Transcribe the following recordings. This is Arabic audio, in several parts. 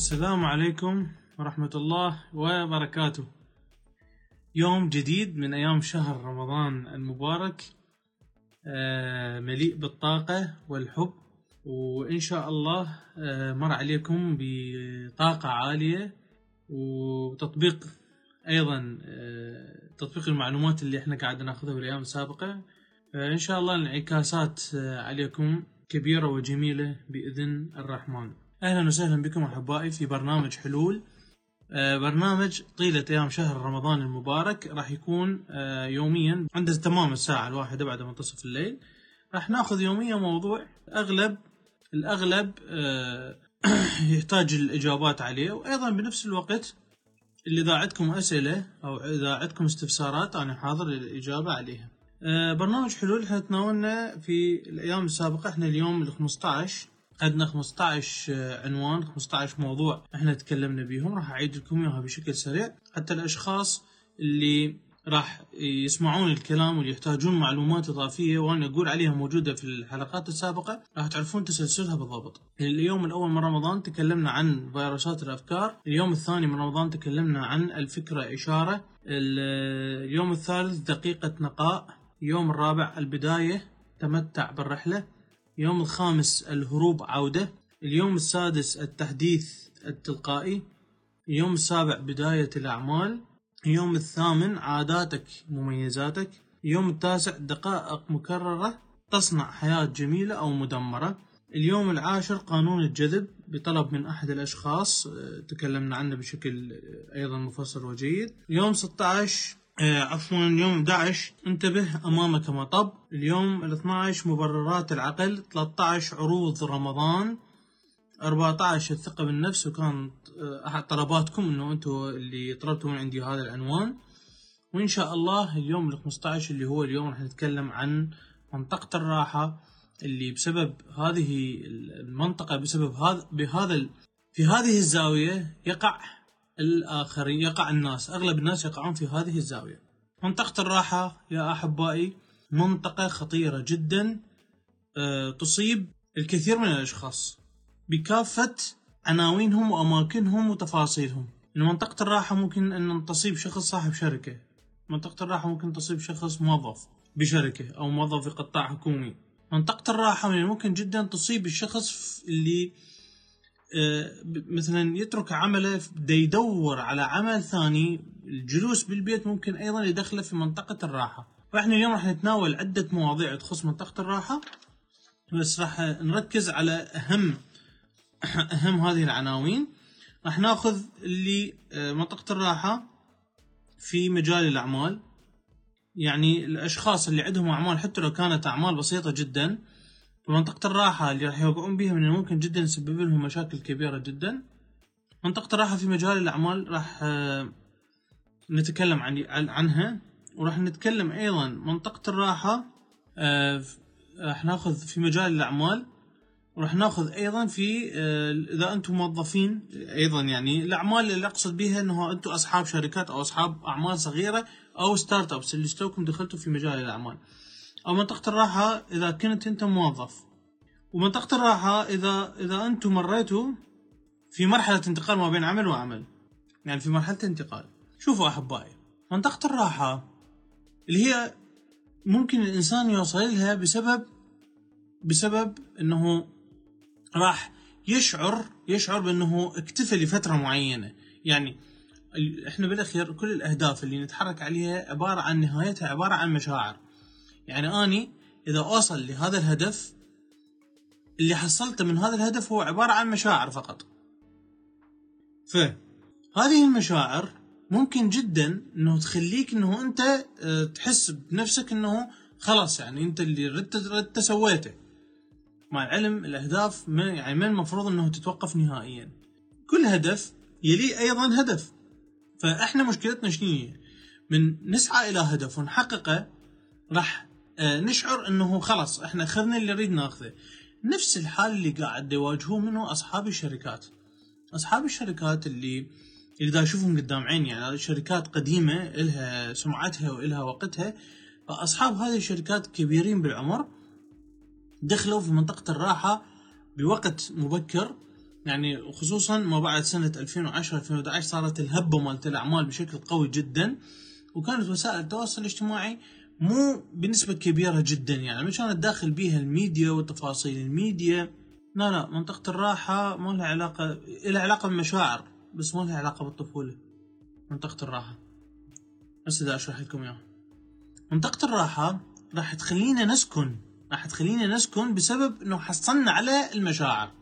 السلام عليكم ورحمة الله وبركاته. يوم جديد من أيام شهر رمضان المبارك آه، مليء بالطاقة والحب وإن شاء الله آه، مر عليكم بطاقة عالية وتطبيق أيضا آه، تطبيق المعلومات اللي إحنا قاعد نأخذها بالأيام السابقة فإن شاء الله الانعكاسات عليكم كبيرة وجميلة بإذن الرحمن. أهلا وسهلا بكم أحبائي في برنامج حلول. آه، برنامج طيلة أيام شهر رمضان المبارك راح يكون آه، يوميا عند تمام الساعة الواحدة بعد منتصف الليل. راح ناخذ يوميا موضوع أغلب الأغلب آه، يحتاج الإجابات عليه. وأيضا بنفس الوقت اللي إذا عندكم أسئلة أو إذا عندكم استفسارات أنا حاضر للإجابة عليها. برنامج حلول إحنا تناولنا في الأيام السابقة إحنا اليوم ال 15 عندنا 15 عنوان 15 موضوع إحنا تكلمنا بيهم راح أعيد لكم إياها بشكل سريع حتى الأشخاص اللي راح يسمعون الكلام واللي يحتاجون معلومات إضافية وأنا أقول عليها موجودة في الحلقات السابقة راح تعرفون تسلسلها بالضبط. اليوم الأول من رمضان تكلمنا عن فيروسات الأفكار، اليوم الثاني من رمضان تكلمنا عن الفكرة إشارة، اليوم الثالث دقيقة نقاء، اليوم الرابع البداية تمتع بالرحلة، اليوم الخامس الهروب عودة اليوم السادس التحديث التلقائي اليوم السابع بداية الأعمال اليوم الثامن عاداتك مميزاتك اليوم التاسع دقائق مكررة تصنع حياة جميلة أو مدمرة اليوم العاشر قانون الجذب بطلب من أحد الأشخاص آه، تكلمنا عنه بشكل آه، أيضا مفصل وجيد اليوم 16 آه، عفوا اليوم 11 انتبه أمامك مطب. اليوم ال 12 مبررات العقل. 13 عروض رمضان. 14 الثقة بالنفس. وكان آه، أحد طلباتكم إنه أنتم اللي طلبتوا من عندي هذا العنوان. وإن شاء الله اليوم ال 15 اللي هو اليوم راح نتكلم عن منطقة الراحة اللي بسبب هذه المنطقة بسبب هذا بهذا في هذه الزاوية يقع الآخرين يقع الناس أغلب الناس يقعون في هذه الزاوية. منطقة الراحة يا أحبائي منطقة خطيرة جدا آه، تصيب الكثير من الأشخاص بكافة عناوينهم وأماكنهم وتفاصيلهم. منطقة الراحة ممكن أن تصيب شخص صاحب شركة. منطقة الراحة ممكن تصيب شخص موظف بشركة أو موظف في قطاع حكومي. منطقة الراحة من الممكن جدا تصيب الشخص اللي مثلا يترك عمله بده يدور على عمل ثاني الجلوس بالبيت ممكن أيضا يدخله في منطقة الراحة. فاحنا اليوم راح نتناول عدة مواضيع تخص منطقة الراحة بس راح نركز على أهم أهم هذه العناوين. راح ناخذ اللي آه، منطقة الراحة في مجال الأعمال. يعني الأشخاص اللي عندهم أعمال حتى لو كانت أعمال بسيطة جدا منطقة الراحة اللي راح يوقعون بها من الممكن جدا يسبب لهم مشاكل كبيرة جدا. منطقة الراحة في مجال الأعمال راح آه، نتكلم عن عنها. وراح نتكلم أيضا منطقة الراحة آه، راح ناخذ في مجال الأعمال. وراح ناخذ أيضا في آه، إذا أنتم موظفين أيضا يعني الأعمال اللي أقصد بها إنه أنتم أصحاب شركات أو أصحاب أعمال صغيرة أو ستارت أبس اللي استوكم دخلتوا في مجال الأعمال. أو منطقة الراحة إذا كنت أنت موظف. ومنطقة الراحة إذا إذا أنتم مريتوا في مرحلة انتقال ما بين عمل وعمل. يعني في مرحلة انتقال. شوفوا أحبائي منطقة الراحة اللي هي ممكن الإنسان يوصل لها بسبب بسبب إنه راح يشعر يشعر بإنه اكتفى لفترة معينة. يعني إحنا بالأخير كل الأهداف اللي نتحرك عليها عبارة عن نهايتها عبارة عن مشاعر. يعني أني إذا أوصل لهذا الهدف اللي حصلته من هذا الهدف هو عبارة عن مشاعر فقط. فهذه المشاعر ممكن جدا إنه تخليك إنه أنت آه، تحس بنفسك إنه خلاص يعني أنت اللي ردت ردت سويته. مع العلم الأهداف ما يعني ما المفروض إنه تتوقف نهائيا. كل هدف يلي أيضا هدف. فإحنا مشكلتنا شنو من نسعى إلى هدف ونحققه راح نشعر إنه خلاص إحنا اخذنا اللي نريد ناخذه. نفس الحال اللي قاعد يواجهوه منه أصحاب الشركات. أصحاب الشركات اللي اللي دا اشوفهم قدام عيني يعني شركات قديمة إلها سمعتها وإلها وقتها. فأصحاب هذه الشركات كبيرين بالعمر دخلوا في منطقة الراحة بوقت مبكر. يعني وخصوصا ما بعد سنة 2010 2011 صارت الهبة مالت الأعمال بشكل قوي جدا وكانت وسائل التواصل الاجتماعي مو بنسبة كبيرة جدا يعني مش كانت داخل بيها الميديا وتفاصيل الميديا. لا لا منطقة الراحة ما لها علاقة لها علاقة بالمشاعر بس ما لها علاقة بالطفولة. منطقة الراحة. بس إذا أشرح لكم إياها. منطقة الراحة راح تخلينا نسكن راح تخلينا نسكن بسبب إنه حصلنا على المشاعر.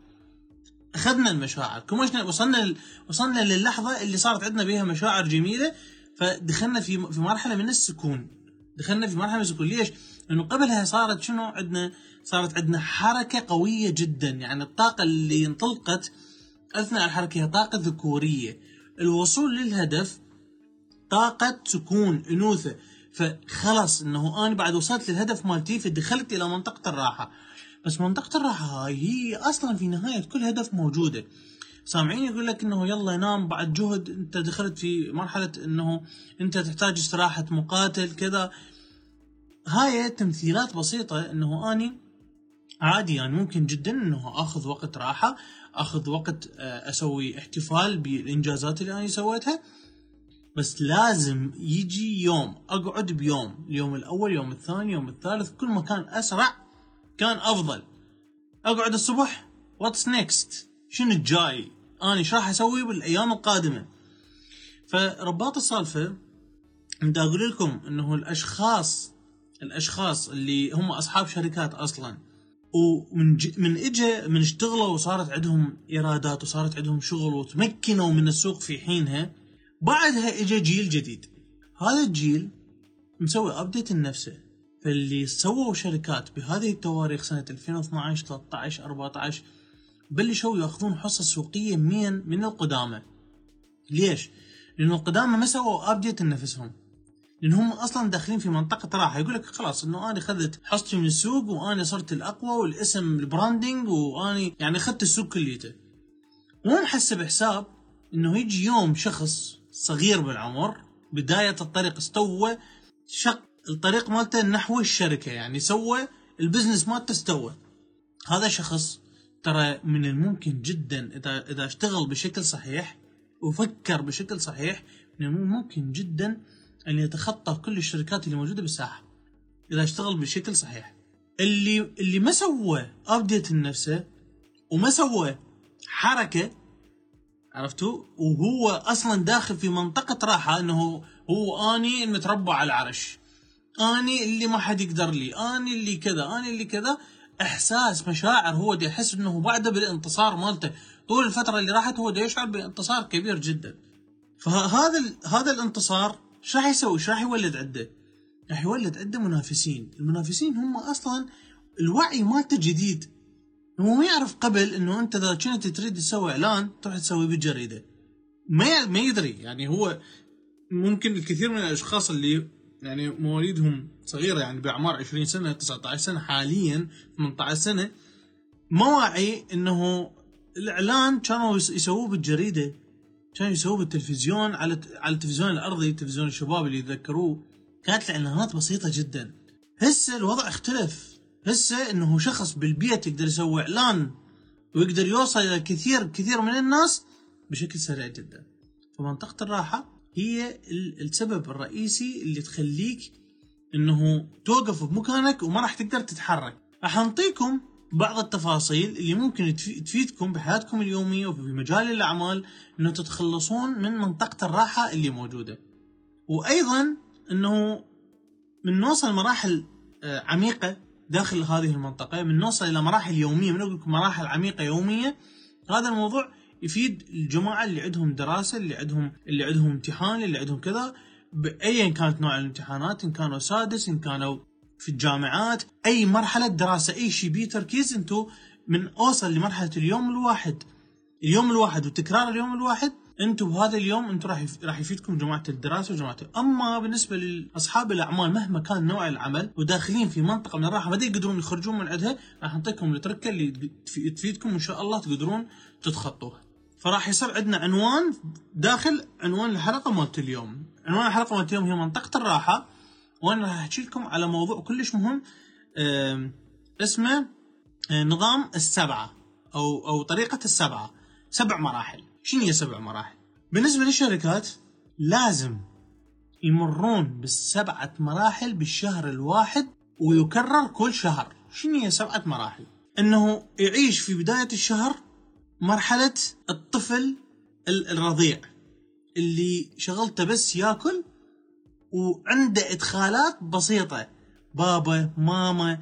أخذنا المشاعر. كمشنا وصلنا وصلنا للحظة اللي صارت عندنا بها مشاعر جميلة فدخلنا في في مرحلة من السكون. دخلنا في مرحلة من السكون. ليش؟ لأنه قبلها صارت شنو؟ عندنا؟ صارت عندنا حركة قوية جدا. يعني الطاقة اللي انطلقت أثناء الحركة هي طاقة ذكورية. الوصول للهدف طاقة سكون أنوثة. فخلص إنه أنا بعد وصلت للهدف مالتي فدخلت إلى منطقة الراحة. بس منطقة الراحة هاي هي أصلا في نهاية كل هدف موجودة. سامعين يقول لك إنه يلا ينام بعد جهد أنت دخلت في مرحلة إنه أنت تحتاج استراحة مقاتل كذا. هاي تمثيلات بسيطة إنه أني عادي يعني ممكن جدا إنه آخذ وقت راحة آخذ وقت آه، أسوي احتفال بالإنجازات اللي أنا سويتها. بس لازم يجي يوم أقعد بيوم اليوم الأول يوم الثاني يوم الثالث كل ما كان أسرع كان أفضل. أقعد الصبح what's next شنو الجاي أنا إيش راح أسوي بالأيام القادمة؟ فرباط السالفة بدي أقول لكم إنه الأشخاص الأشخاص اللي هم أصحاب شركات أصلا ومن ج... من اجى من اشتغلوا وصارت عندهم إيرادات وصارت عندهم شغل وتمكنوا من السوق في حينها بعدها اجى جيل جديد. هذا الجيل مسوي update لنفسه. فاللي سووا شركات بهذه التواريخ سنة 2012 13 14 بلشوا ياخذون حصة سوقية من من القدامى. ليش؟ لأنه القدامى ما سووا update لنفسهم. لأن هم أصلا داخلين في منطقة راحة. يقول لك خلاص إنه أنا أخذت حصتي من السوق وأنا صرت الأقوى والاسم ال branding واني يعني أخذت السوق كليته. مو محسب حساب إنه يجي يوم شخص صغير بالعمر بداية الطريق استوى شق الطريق مالته نحو الشركة. يعني سوى ال business مالته استوى. هذا شخص ترى من الممكن جدا إذا إذا اشتغل بشكل صحيح وفكر بشكل صحيح من الممكن جدا أن يتخطى كل الشركات اللي موجودة بالساحة. إذا اشتغل بشكل صحيح. اللي اللي ما سوى update لنفسه وما سوى حركة عرفتوا؟ وهو أصلا داخل في منطقة راحة إنه هو أني المتربع على العرش. أني اللي ما حد يقدر لي. أني اللي كذا. أني اللي كذا. إحساس مشاعر هو دي يحس إنه بعده بالانتصار مالته. طول الفترة اللي راحت هو دي يشعر بانتصار كبير جدا. فهذا هذا الانتصار إيش راح يسوي؟ إيش راح يولد عنده؟ راح يولد عنده منافسين، المنافسين هم أصلا الوعي مالته جديد. هو ما يعرف قبل إنه أنت إذا كنت تريد تسوي إعلان تروح تسويه بالجريده ما ما يدري. يعني هو ممكن الكثير من الأشخاص اللي يعني مواليدهم صغيرة يعني بأعمار 20 سنة 19 سنة حاليا 18 سنة. ما واعي إنه الإعلان كانوا يسووه بالجريدة كانوا يسووه بالتلفزيون على على التلفزيون الأرضي تلفزيون الشباب اللي يتذكروه. كانت الإعلانات بسيطة جدا. هسه الوضع اختلف. هسه إنه شخص بالبيت يقدر يسوي إعلان ويقدر يوصل إلى كثير كثير من الناس بشكل سريع جدا. فمنطقة الراحة هي السبب الرئيسي اللي تخليك إنه توقف بمكانك وما راح تقدر تتحرك. راح أنطيكم بعض التفاصيل اللي ممكن تفيدكم بحياتكم اليومية وفي مجال الأعمال أنه تتخلصون من منطقة الراحة اللي موجودة. وأيضا أنه من نوصل مراحل آه، عميقة داخل هذه المنطقة من نوصل إلى مراحل يومية من أقول مراحل عميقة يومية هذا الموضوع يفيد الجماعة اللي عندهم دراسة اللي عندهم اللي عندهم امتحان اللي عندهم كذا بأيا كانت نوع الامتحانات إن كانوا سادس إن كانوا في الجامعات أي مرحلة دراسة أي شيء بيه تركيز أنتم من أوصل لمرحلة اليوم الواحد. اليوم الواحد وتكرار اليوم الواحد أنتم بهذا اليوم أنتم راح راح يفيدكم جماعة الدراسة وجماعة أما بالنسبة لاصحاب الأعمال مهما كان نوع العمل وداخلين في منطقة من الراحة ما يقدرون يخرجون من عندها راح نعطيكم التركة اللي تفيدكم ان شاء الله تقدرون تتخطوها. فراح يصير عندنا عنوان داخل عنوان الحلقة مالت اليوم. عنوان الحلقة مالت اليوم هي منطقة الراحة وأنا راح أحكي لكم على موضوع كلش مهم اسمه نظام السبعة أو أو طريقة السبعة. سبع مراحل. شنو هي سبع مراحل؟ بالنسبة للشركات لازم يمرون بالسبعه مراحل بالشهر الواحد ويكرر كل شهر. شنو هي سبعة مراحل؟ إنه يعيش في بداية الشهر مرحلة الطفل الرضيع اللي شغلته بس ياكل وعنده إدخالات بسيطة بابا ماما.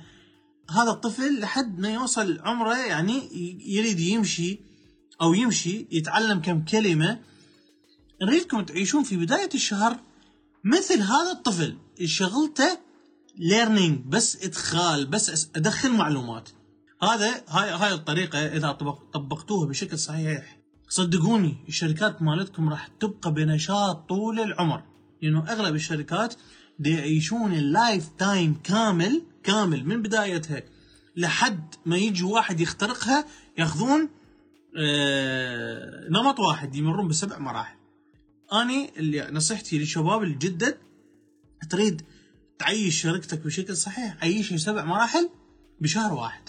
هذا الطفل لحد ما يوصل عمره يعني يريد يمشي أو يمشي يتعلم كم كلمة. نريدكم تعيشون في بداية الشهر مثل هذا الطفل شغلته ليرنينج بس إدخال بس أدخل معلومات. هذا هاي هاي الطريقة إذا طبقتوها بشكل صحيح صدقوني الشركات مالتكم راح تبقى بنشاط طول العمر. لأنه أغلب الشركات يعيشون ال lifetime كامل كامل من بدايتها لحد ما يجي واحد يخترقها ياخذون آه نمط واحد يمرون بسبع مراحل. اني اللي نصيحتي للشباب الجدد تريد تعيش شركتك بشكل صحيح عيشها سبع مراحل بشهر واحد.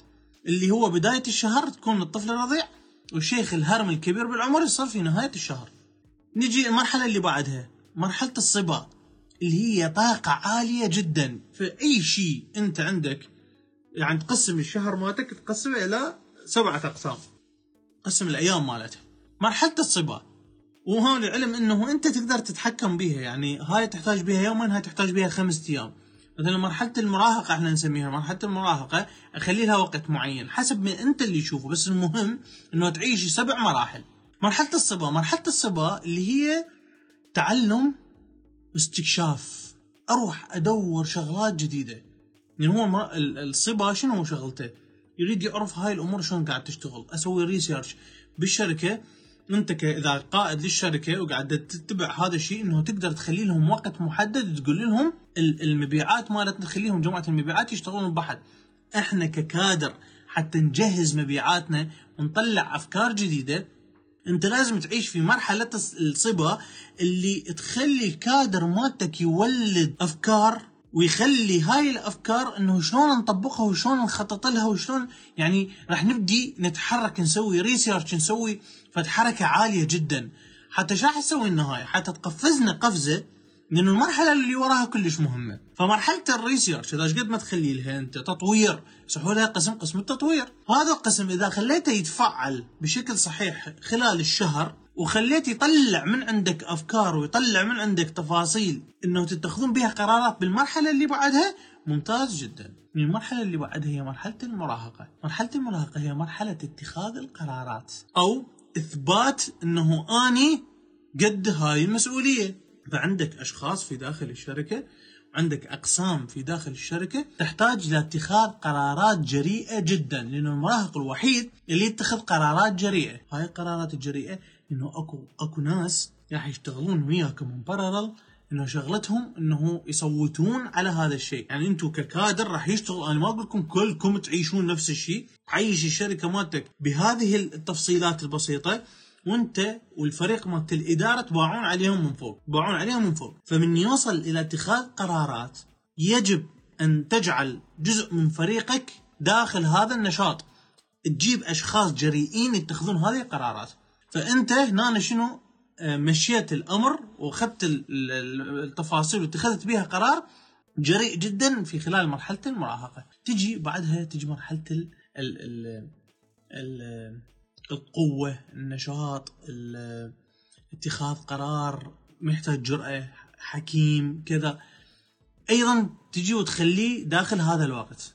اللي هو بداية الشهر تكون الطفل الرضيع والشيخ الهرم الكبير بالعمر يصير في نهاية الشهر. نجي المرحلة اللي بعدها مرحلة الصبا اللي هي طاقة عالية جدا. في أي شيء أنت عندك يعني تقسم الشهر مالتك تقسمه إلى سبعة أقسام. قسم الأيام مالتها. مرحلة الصبا. وهون العلم إنه أنت تقدر تتحكم بها يعني هاي تحتاج بها يوما هاي تحتاج بها خمسة أيام. مثلا مرحلة المراهقة إحنا نسميها مرحلة المراهقة أخلي لها وقت معين حسب ما أنت اللي تشوفه بس المهم إنه تعيش سبع مراحل. مرحلة الصبا مرحلة الصبا اللي هي تعلم واستكشاف أروح أدور شغلات جديدة. يعني هو الصبا شنو شغلته؟ يريد يعرف هاي الأمور شلون قاعد تشتغل. أسوي ريسيرش بالشركة أنت اذا قائد للشركة وقاعد تتبع هذا الشيء إنه تقدر تخلي لهم وقت محدد تقول لهم المبيعات مالتنا تخليهم جماعة المبيعات يشتغلون بحد إحنا ككادر حتى نجهز مبيعاتنا ونطلع أفكار جديدة. أنت لازم تعيش في مرحلة الصبا اللي تخلي الكادر مالتك يولد أفكار ويخلي هاي الأفكار إنه شلون نطبقها وشلون نخطط لها وشلون يعني راح نبدي نتحرك نسوي research نسوي حركة عالية جدا. حتى شو راح تسوي لنا هاي حتى تقفزنا قفزة لأنه المرحلة اللي وراها كلش مهمة. فمرحلة ال research إذا قد ما تخلي لها؟ أنت تطوير. يسمحوا لها قسم قسم التطوير. هذا القسم إذا خليته يتفعل بشكل صحيح خلال الشهر وخليت يطلع من عندك أفكار ويطلع من عندك تفاصيل إنه تتخذون بها قرارات بالمرحلة اللي بعدها ممتاز جدا. المرحلة اللي بعدها هي مرحلة المراهقة. مرحلة المراهقة هي مرحلة اتخاذ القرارات. أو إثبات إنه آني قد هاي المسؤولية. فعندك أشخاص في داخل الشركة عندك أقسام في داخل الشركة تحتاج لاتخاذ قرارات جريئة جدا لأنه المراهق الوحيد اللي يتخذ قرارات جريئة. هاي القرارات الجريئة إنه أكو أكو ناس راح يشتغلون وياكم من بارلل إنه شغلتهم إنه يصوتون على هذا الشيء، يعني أنتم ككادر راح يشتغل. أنا ما أقول لكم كلكم تعيشون نفس الشيء، عيش الشركة مالتك بهذه التفصيلات البسيطة. وأنت والفريق مالت الإدارة تباعون عليهم من فوق، تباعون عليهم من فوق، فمن يوصل إلى اتخاذ قرارات يجب أن تجعل جزء من فريقك داخل هذا النشاط. تجيب أشخاص جريئين يتخذون هذه القرارات. فأنت هنا شنو؟ مشيت الأمر وأخذت التفاصيل واتخذت بها قرار جريء جدا في خلال مرحلة المراهقة. تجي بعدها تجي مرحلة ال ال ال ال القوة النشاط اتخاذ قرار محتاج جرأة حكيم كذا. أيضا تجي وتخليه داخل هذا الوقت.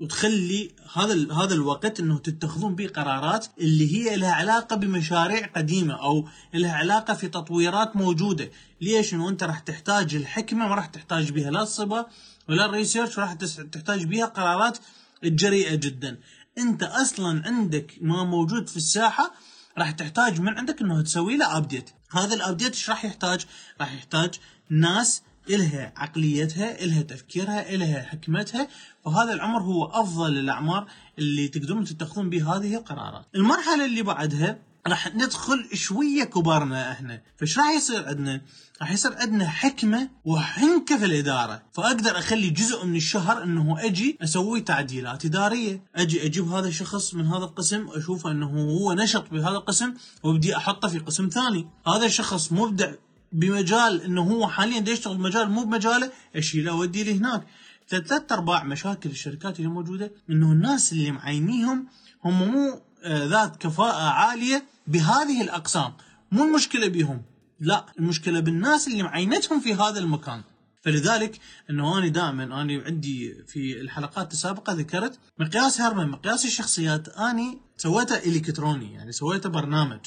وتخلي هذا هذا الوقت إنه تتخذون به قرارات اللي هي لها علاقة بمشاريع قديمة أو لها علاقة في تطويرات موجودة، ليش؟ انه أنت راح تحتاج الحكمة ما راح تحتاج بها لا الصبا ولا الريسيرش راح تحتاج بها قرارات جريئة جدا. أنت أصلا عندك ما موجود في الساحة راح تحتاج من عندك إنه تسوي له update، هذا ال update إيش راح يحتاج؟ راح يحتاج ناس إلها عقليتها إلها تفكيرها إلها حكمتها وهذا العمر هو أفضل الأعمار اللي تقدرون تتخذون به هذه القرارات. المرحلة اللي بعدها راح ندخل شوية كبرنا إحنا. فإيش راح يصير عندنا؟ راح يصير عندنا حكمة وحنكة في الإدارة. فأقدر أخلي جزء من الشهر إنه أجي أسوي تعديلات إدارية. أجي أجيب هذا الشخص من هذا القسم اشوفه إنه هو نشط بهذا القسم وأبدي أحطه في قسم ثاني. هذا الشخص مبدع بمجال إنه هو حاليا يشتغل بمجال؟ مو بمجاله. اشيله اوديه لهناك ثلاث أرباع مشاكل الشركات اللي موجودة إنه الناس اللي معينيهم هم مو آه، ذات كفاءة عالية بهذه الأقسام. مو المشكلة بهم. لا المشكلة بالناس اللي معينتهم في هذا المكان. فلذلك إنه أنا دائما أنا عندي في الحلقات السابقة ذكرت مقياس هرمن مقياس الشخصيات. اني سويته إلكتروني يعني سويته برنامج.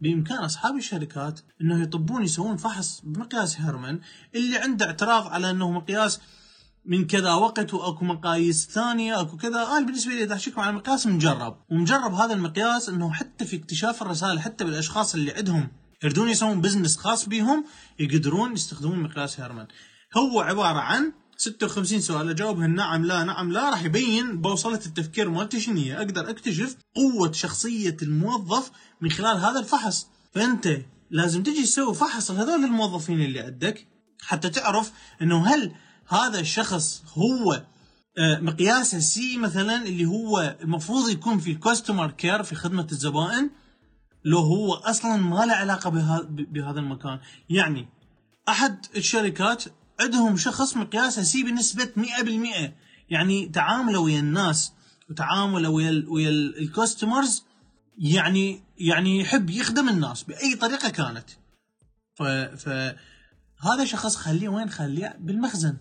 بإمكان أصحاب الشركات انه يطبون يسوون فحص بمقياس هرمن اللي عنده اعتراض على إنه مقياس من كذا وقت وأكو مقاييس ثانية أكو كذا. أنا بالنسبة لي إذا احكيكم عن المقياس مجرب. ومجرب هذا المقياس إنه حتى في اكتشاف الرسائل حتى بالأشخاص اللي عندهم يريدون يسوون بزنس خاص بهم يقدرون يستخدمون مقياس هيرمان هو عبارة عن 56 سؤال اجاوبها نعم لا نعم لا راح يبين بوصلة التفكير مالتي شنو هي. أقدر أكتشف قوة شخصية الموظف من خلال هذا الفحص. فأنت لازم تجي تسوي فحص لهذول الموظفين اللي عندك حتى تعرف إنه هل هذا الشخص هو آه، مقياسه C مثلا اللي هو المفروض يكون في الكاستمر كير في خدمة الزبائن؟ لو هو أصلا ما له علاقة بهذا المكان. يعني أحد الشركات عندهم شخص مقياسه سي بنسبة 100% يعني تعامله ويا الناس وتعامله ويا ويا الكاستمرز يعني يعني يحب يخدم الناس بأي طريقة كانت. ف ف هذا شخص خليه وين؟ خليه بالمخزن.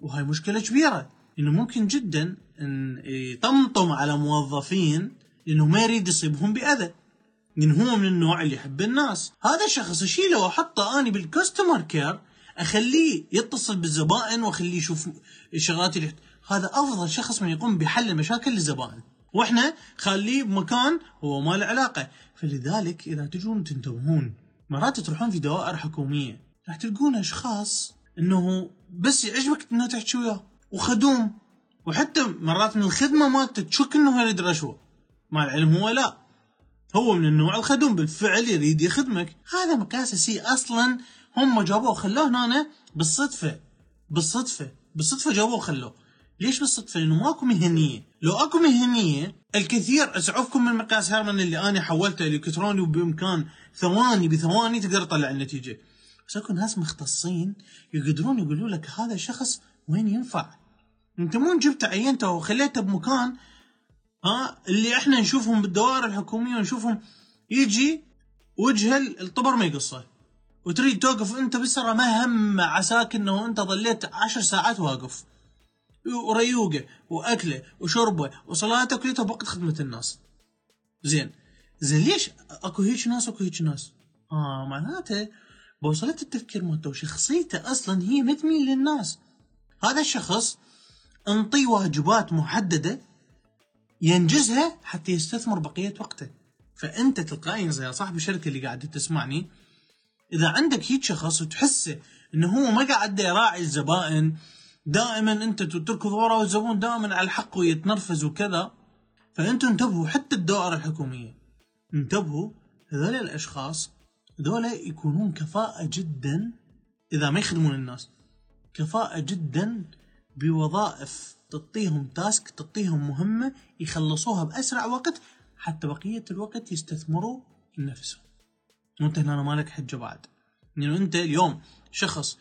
وهاي مشكلة كبيرة إنه ممكن جدا إن يطمطم على موظفين لأنه ما يريد يصيبهم بأذى. من هو من النوع اللي يحب الناس. هذا الشخص اشيله واحطه اني بالكاستمر كير أخليه يتصل بالزبائن وأخليه يشوف الشغلات اللي هذا أفضل شخص من يقوم بحل مشاكل الزبائن وإحنا خليه بمكان هو ما له علاقة. فلذلك إذا تجون تنتبهون مرات تروحون في دوائر حكومية راح تلقون أشخاص إنه بس يعجبك إنه تحكي وياه وخدوم. وحتى مرات من الخدمة مالته تشك إنه يريد رشوة. مع العلم هو لا. هو من النوع الخدوم بالفعل يريد يخدمك. هذا مقياس سي أصلا هم جابوه وخلوه هنا بالصدفة بالصدفة بالصدفة جابوه وخلوه ليش بالصدفة؟ لأنه ماكو مهنية، لو أكو مهنية الكثير أسعفكم من مقياس هيرمان اللي أنا حولته الكتروني وبإمكان ثواني بثواني تقدر تطلع النتيجة. بس أكو ناس مختصين يقدرون يقولوا لك هذا الشخص وين ينفع. أنت مو جبته عينته وخليته بمكان ها اللي إحنا نشوفهم بالدوائر الحكومية ونشوفهم يجي وجه الطبر ما يقصه وتريد توقف انت بسرعة ما هم عساك إنه انت ظليت عشر ساعات واقف. وريوقة وأكلة وشربة وصلاته كلها بوقت خدمة الناس. زين. زين ليش أكو هيك ناس اكو هيك ناس؟ آه معناته بوصلت التفكير مالته وشخصيته أصلا هي ما تميل للناس. هذا الشخص انطيه واجبات محددة ينجزها حتى يستثمر بقية وقته. فأنت تلقائيا زي صاحب الشركة اللي قاعد تسمعني إذا عندك هيك شخص وتحسه إنه هو ما قاعد يراعي الزبائن دائما أنت تركض ورا الزبون دائما على الحق ويتنرفز وكذا فانتم انتبهوا حتى الدوائر الحكومية انتبهوا هذول الأشخاص هذول يكونون كفاءة جدا إذا ما يخدمون الناس كفاءة جدا بوظائف تعطيهم تاسك تعطيهم مهمة يخلصوها بأسرع وقت حتى بقية الوقت يستثمروا نفسهم وانت هنا مالك حجة بعد. يعني انت اليوم شخص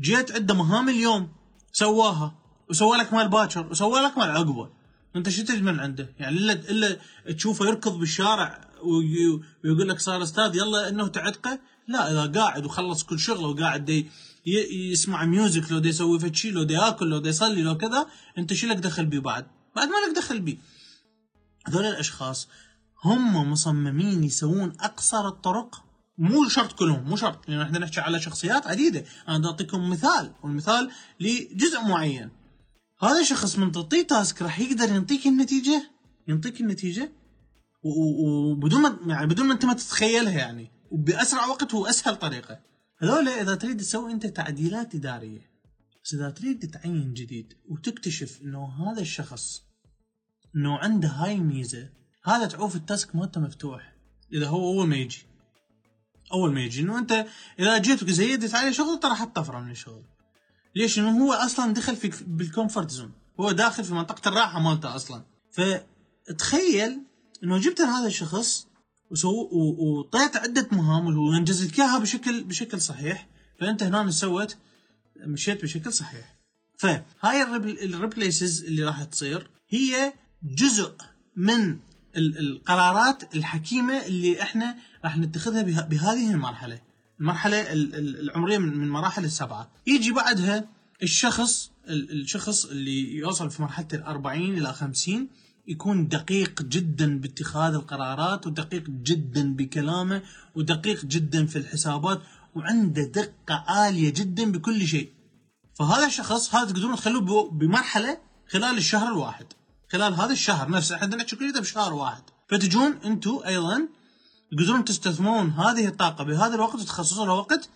جيت عنده مهام اليوم سواها وسوى لك مال باكر وسوى لك مال عقبه انت شو تجي من عنده؟ يعني الا إلا تشوفه يركض بالشارع ويقول لك صار أستاذ يلا إنه تعتقه. لا إذا قاعد وخلص كل شغله وقاعد دي يسمع music لو دي يسوي فتشي لو دي ياكل لو دي يصلي لو كذا انت شو لك دخل بيه بعد؟ بعد ما لك دخل بيه هذول الأشخاص هم مصممين يسوون أقصر الطرق مو شرط كلهم مو شرط لأن إحنا نحكي على شخصيات عديدة. أنا أعطيكم مثال والمثال لجزء معين. هذا الشخص من تعطيه task راح يقدر يعطيك النتيجة؟ يعطيك النتيجة؟ وبدون ما يعني بدون ما أنت ما تتخيلها يعني وباسرع وقت وأسهل طريقة. هذول إذا تريد تسوي أنت تعديلات إدارية بس إذا تريد تعين جديد وتكتشف إنه هذا الشخص إنه عنده هاي الميزه هذا تعوف ال task مالته مفتوح. إذا هو اول ما يجي. أول ما يجي إنه أنت إذا جيت وزيدت عليه شغل ترى حتطفره من الشغل. ليش؟ إنه هو أصلا دخل في بال comfort zone هو داخل في منطقة الراحة مالته أصلا. فتخيل إنه جبت هذا الشخص وسو وطيت عدة مهام وانجزت إياها بشكل بشكل صحيح. فأنت هنا سويت مشيت بشكل صحيح. فهاي ال replaces اللي راح تصير هي جزء من القرارات الحكيمة اللي إحنا راح نتخذها بهذه المرحلة. المرحلة العمرية من مراحل السبعة. يجي بعدها الشخص الشخص اللي يوصل في مرحلة الأربعين إلى 50 يكون دقيق جدا باتخاذ القرارات ودقيق جدا بكلامه ودقيق جدا في الحسابات وعنده دقة عالية جدا بكل شيء. فهذا الشخص هذا تقدرون تخلوه بمرحلة خلال الشهر الواحد. خلال هذا الشهر نفسه إحنا نحكي كله بشهر واحد. فتجون أنتم أيضا تقدرون تستثمرون هذه الطاقة بهذا الوقت وتخصصوا له وقت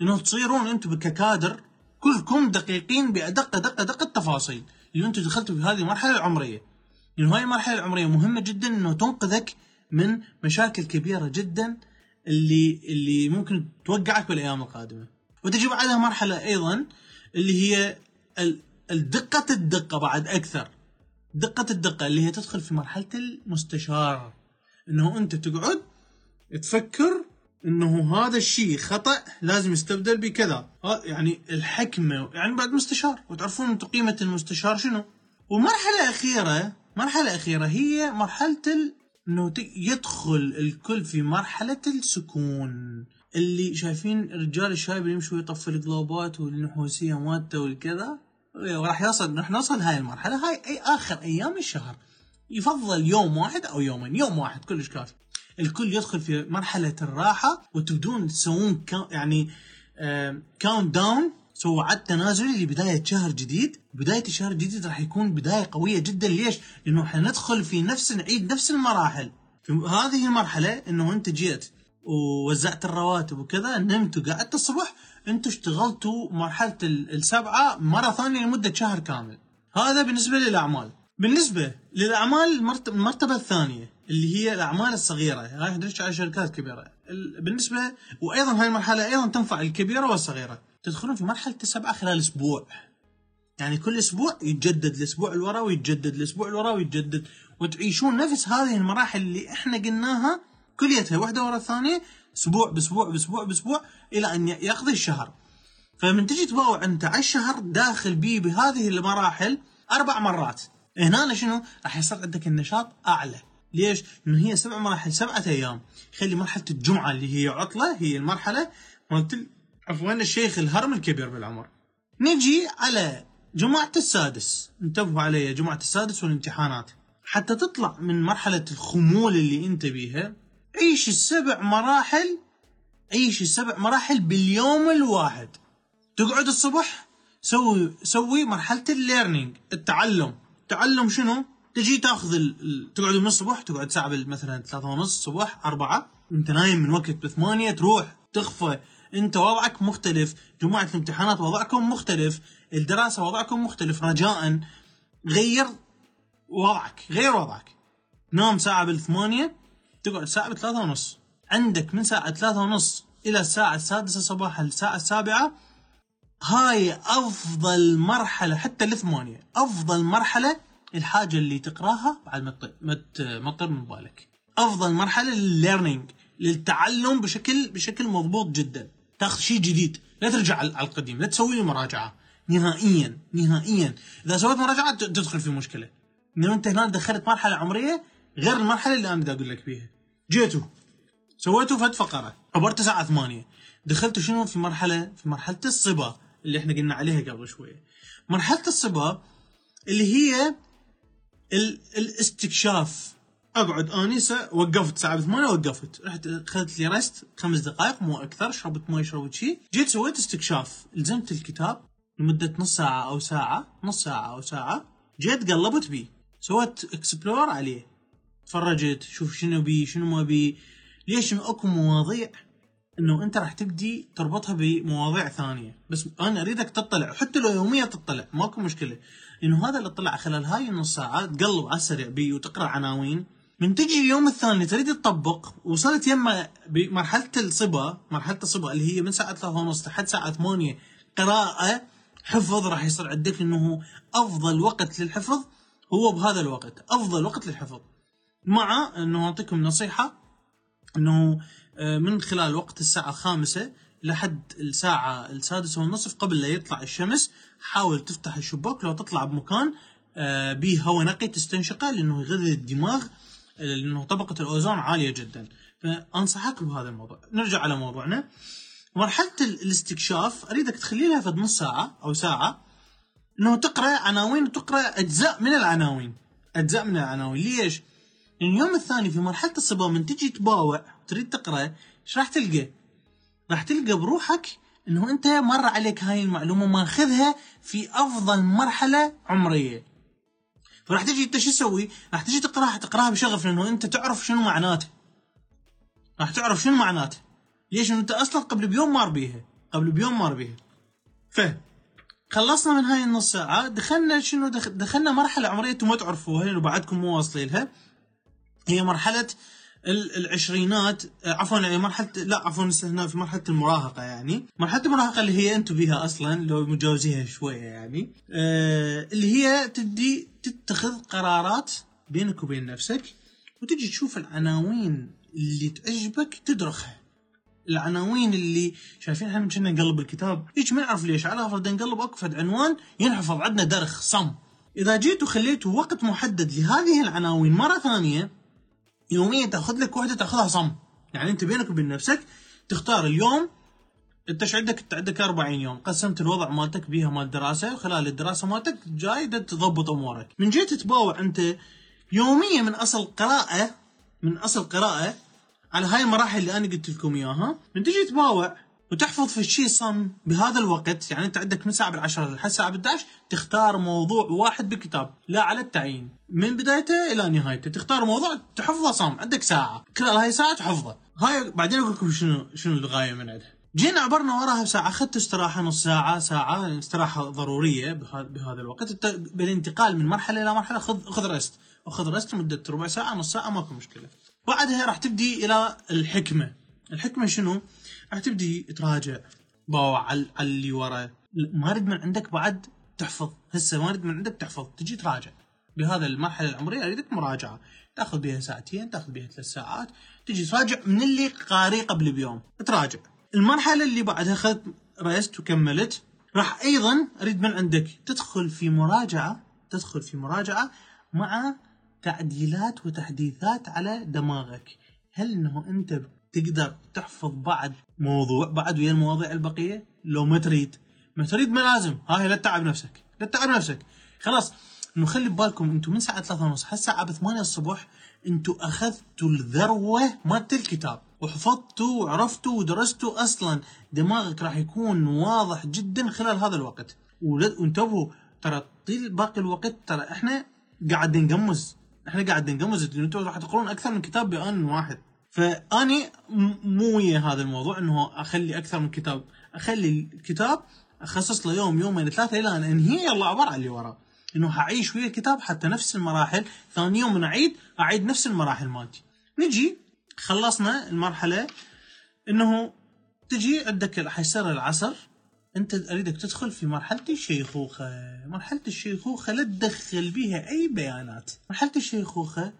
انه تصيرون أنتم ككادر كلكم دقيقين بادق دقه دقه التفاصيل. اللي أنتم دخلتوا في هذه المرحلة العمرية. لأنه هاي المرحلة العمرية مهمة جدا إنه تنقذك من مشاكل كبيرة جدا اللي اللي ممكن توقعك بالأيام القادمة. وتجي بعدها مرحلة أيضا اللي هي الدقة الدقة بعد أكثر. دقة الدقة اللي هي تدخل في مرحلة المستشار. إنه أنت تقعد تفكر إنه هذا الشيء خطأ لازم يستبدل بكذا. يعني الحكمة يعني بعد مستشار. وتعرفون قيمة المستشار شنو؟ ومرحلة أخيرة مرحلة أخيرة هي مرحلة ال... إنه يدخل الكل في مرحلة السكون. اللي شايفين الرجال الشايب اللي يمشي ويطفي الجلوبات والنحوسية مالته والكذا راح يوصل راح نوصل هاي المرحلة. هاي أي آخر أيام الشهر. يفضل يوم واحد أو يومين يوم واحد كلش كافي الكل يدخل في مرحلة الراحة وتبدون تسوون يعني count down سووا عد تنازلي لبداية شهر جديد. بداية الشهر الجديد راح يكون بداية قوية جدا. ليش؟ لأنه حندخل في نفس نعيد نفس المراحل. في هذه المرحلة إنه أنت جيت ووزعت الرواتب وكذا نمت وقعدت الصبح أنتم اشتغلتوا مرحلة السبعة مرة ثانية لمدة شهر كامل. هذا بالنسبة للأعمال. بالنسبة للأعمال المرتبة الثانية اللي هي الأعمال الصغيرة. هاي ندرج على شركات كبيرة. بالنسبة وأيضا هاي المرحلة أيضا تنفع الكبيرة والصغيرة. تدخلون في مرحلة السبعة خلال أسبوع. يعني كل أسبوع يتجدد الأسبوع اللي وراه ويتجدد الأسبوع اللي وراه ويتجدد. وتعيشون نفس هذه المراحل اللي إحنا قلناها كليتها واحدة ورا الثانية أسبوع بأسبوع بأسبوع بأسبوع إلى أن يقضي الشهر. فمن تجي تباوع انت على الشهر داخل بيه بهذه المراحل أربع مرات. هنا شنو؟ راح يصير عندك النشاط أعلى. ليش؟ لأنه هي سبع مراحل سبعة أيام. خلي مرحلة الجمعة اللي هي عطلة هي المرحلة مالت عفوا الشيخ الهرم الكبير بالعمر. نجي على جمعة السادس. انتبهوا علي جمعة السادس والامتحانات. حتى تطلع من مرحلة الخمول اللي أنت بيها عيش السبع مراحل عيش السبع مراحل باليوم الواحد. تقعد الصبح سوي سوي مرحلة ال learning التعلم. تعلم شنو؟ تجي تاخذ ال... تقعد من الصبح تقعد ساعة مثلا ثلاثة ونص الصبح أربعة انت نايم من وقت بثمانية تروح تخفى. أنت وضعك مختلف جماعة الامتحانات وضعكم مختلف الدراسة وضعكم مختلف رجاء غير وضعك غير وضعك. نام ساعة بالثمانية تقعد ساعة بثلاثة ونص. عندك من ساعة ثلاثة ونص إلى الساعة السادسة صباحا الساعة السابعة هاي أفضل مرحلة حتى الثمانية أفضل مرحلة الحاجة اللي تقراها بعد ما تطير من بالك. أفضل مرحلة لل learning للتعلم بشكل بشكل مضبوط جدا. تاخذ شيء جديد لا ترجع على القديم لا تسوي لي مراجعة. نهائيا نهائيا. إذا سويت مراجعة تدخل في مشكلة. لأنه أنت هنا دخلت مرحلة عمرية غير المرحلة اللي أنا بدي أقول لك فيها. جيتوا سويتوا فد فقرة. عبرت الساعة 8 دخلتوا شنو؟ في مرحلة في مرحلة الصبا اللي إحنا قلنا عليها قبل شوية. مرحلة الصبا اللي هي ال... الاستكشاف. أقعد انسه وقفت الساعة 8 وقفت. رحت أخذت لي rest خمس دقائق مو أكثر. شربت مي شربت شيء جيت سويت استكشاف. لزمت الكتاب لمدة نص ساعة أو ساعة نص ساعة أو ساعة. جيت قلبت بيه سويت explore عليه. تفرجت شوف شنو بي شنو ما بي. ليش انه أكو مواضيع إنه أنت راح تبدي تربطها بمواضيع ثانية؟ بس أنا أريدك تطلع حتى لو يوميا تطلع ماكو مشكلة. لأنه هذا اللي طلع خلال هاي النص ساعة تقلب على السريع بي وتقرأ عناوين. من تجي اليوم الثاني تريد تطبق وصلت يما بمرحلة الصبا مرحلة الصبا اللي هي من ساعة 3 ونص لحد ساعة 8 قراءة حفظ راح يصير عندك إنه أفضل وقت للحفظ هو بهذا الوقت أفضل وقت للحفظ. مع أنه أعطيكم نصيحة أنه آه، من خلال وقت الساعة الخامسة لحد الساعة السادسة والنصف قبل لا يطلع الشمس حاول تفتح الشباك لو تطلع بمكان آه، به هواء نقي تستنشقه لأنه يغذي الدماغ لأنه طبقة الأوزون عالية جدا. فأنصحك بهذا الموضوع. نرجع على موضوعنا. مرحلة الاستكشاف أريدك تخلي لها في نص ساعة أو ساعة إنه تقرأ عناوين وتقرأ أجزاء من العناوين. أجزاء من العناوين. ليش؟ اليوم الثاني في مرحلة الصبا من تجي تباوع تريد تقرأ إيش راح تلقى؟ راح تلقى بروحك إنه أنت مر عليك هاي المعلومة ماخذها في أفضل مرحلة عمرية فراح تجي أنت شو تسوي؟ راح تجي تقرأها تقرأها بشغف لأنه أنت تعرف شنو معناته راح تعرف شنو معناته ليش؟ انه أنت أصلا قبل بيوم مار بيها قبل بيوم مار بيها ف خلصنا من هاي النص ساعة دخلنا شنو دخلنا مرحلة عمرية أنتم ما تعرفوها وبعدكم مو واصلين لها هي مرحلة العشرينات عفوا يعني مرحلة لا عفوا استثناء في مرحلة المراهقة يعني. مرحلة المراهقة اللي هي أنتم بيها أصلا لو مجاوزيها شوية يعني آه اللي هي تدي تتخذ قرارات بينك وبين نفسك وتجي تشوف العناوين اللي تعجبك تدرخها العناوين اللي شايفين إحنا كنا نقلب الكتاب هيك ما نعرف ليش. على فرض نقلب اكفد عنوان ينحفظ عندنا درخ صم. إذا جيت وخليتوا وقت محدد لهذه العناوين مرة ثانية يوميا تأخذ لك وحده تأخذها صم يعني أنت بينك وبين نفسك تختار اليوم أنت إيش عندك؟ أنت عندك 40 يوم. قسمت الوضع مالتك بيها مال دراسه وخلال الدراسة مالتك جاي تضبط أمورك. من جيت تباوع أنت يوميا من أصل قراءة من أصل قراءة على هاي المراحل اللي أنا قلت لكم إياها من تجي تباوع وتحفظ في الشيء صم بهذا الوقت يعني أنت عندك من ساعة بالعشرة لحد الساعة 11 تختار موضوع واحد بالكتاب لا على التعيين. من بدايته إلى نهايته تختار موضوع تحفظه صم عندك ساعة. خلال هاي ساعة تحفظه. هاي بعدين أقول لكم شنو شنو الغاية من عندها. جينا عبرنا وراها بساعة أخذت استراحة نص ساعة ساعة استراحة ضرورية بهذا الوقت. بالانتقال من مرحلة إلى مرحلة خذ خذ رست وخذ رست لمدة ربع ساعة نص ساعة ماكو مشكلة. بعدها راح تبدي إلى الحكمة. الحكمة شنو؟ تبدي تراجع. على اللي ورا. ما أريد من عندك بعد تحفظ. هسه ما أريد من عندك تحفظ. تجي تراجع. بهذا المرحلة العمرية أريدك مراجعة. تأخذ بها ساعتين تأخذ بها ثلاث ساعات. تجي تراجع من اللي قاري قبل بيوم. تراجع. المرحلة اللي بعدها اخذت ريست وكملت. راح أيضا أريد من عندك تدخل في مراجعة. تدخل في مراجعة مع تعديلات وتحديثات على دماغك. هل إنه أنت تقدر تحفظ بعد موضوع بعد ويا المواضيع البقية. لو ما تريد ما تريد ما لازم. هاي لا تتعب نفسك لا تتعب نفسك. خلاص انه خلي ببالكم أنتم من ساعة 3 ونص الساعة 8 الصبح أنتم أخذتوا الذروة مالت الكتاب وحفظتوا وعرفتوا ودرستوا أصلا. دماغك راح يكون واضح جدا خلال هذا الوقت. وانتبهوا ترى طيل باقي الوقت ترى إحنا قاعد نقمز إحنا قاعد نقمز أنتم راح تقرون أكثر من كتاب بآن واحد. فأني مو ويا هذا الموضوع إنه أخلي أكثر من كتاب. أخلي الكتاب أخصص له يوم يومين ثلاثة إلى أن انهي يلا عبر على اللي وراه إنه حعيش ويا الكتاب حتى نفس المراحل ثاني يوم من أعيد أعيد نفس المراحل مالتي. نجي خلصنا المرحلة إنه تجي عندك حيصير العصر أنت أريدك تدخل في مرحلة الشيخوخة. مرحلة الشيخوخة لا تدخل بيها أي بيانات. مرحلة الشيخوخة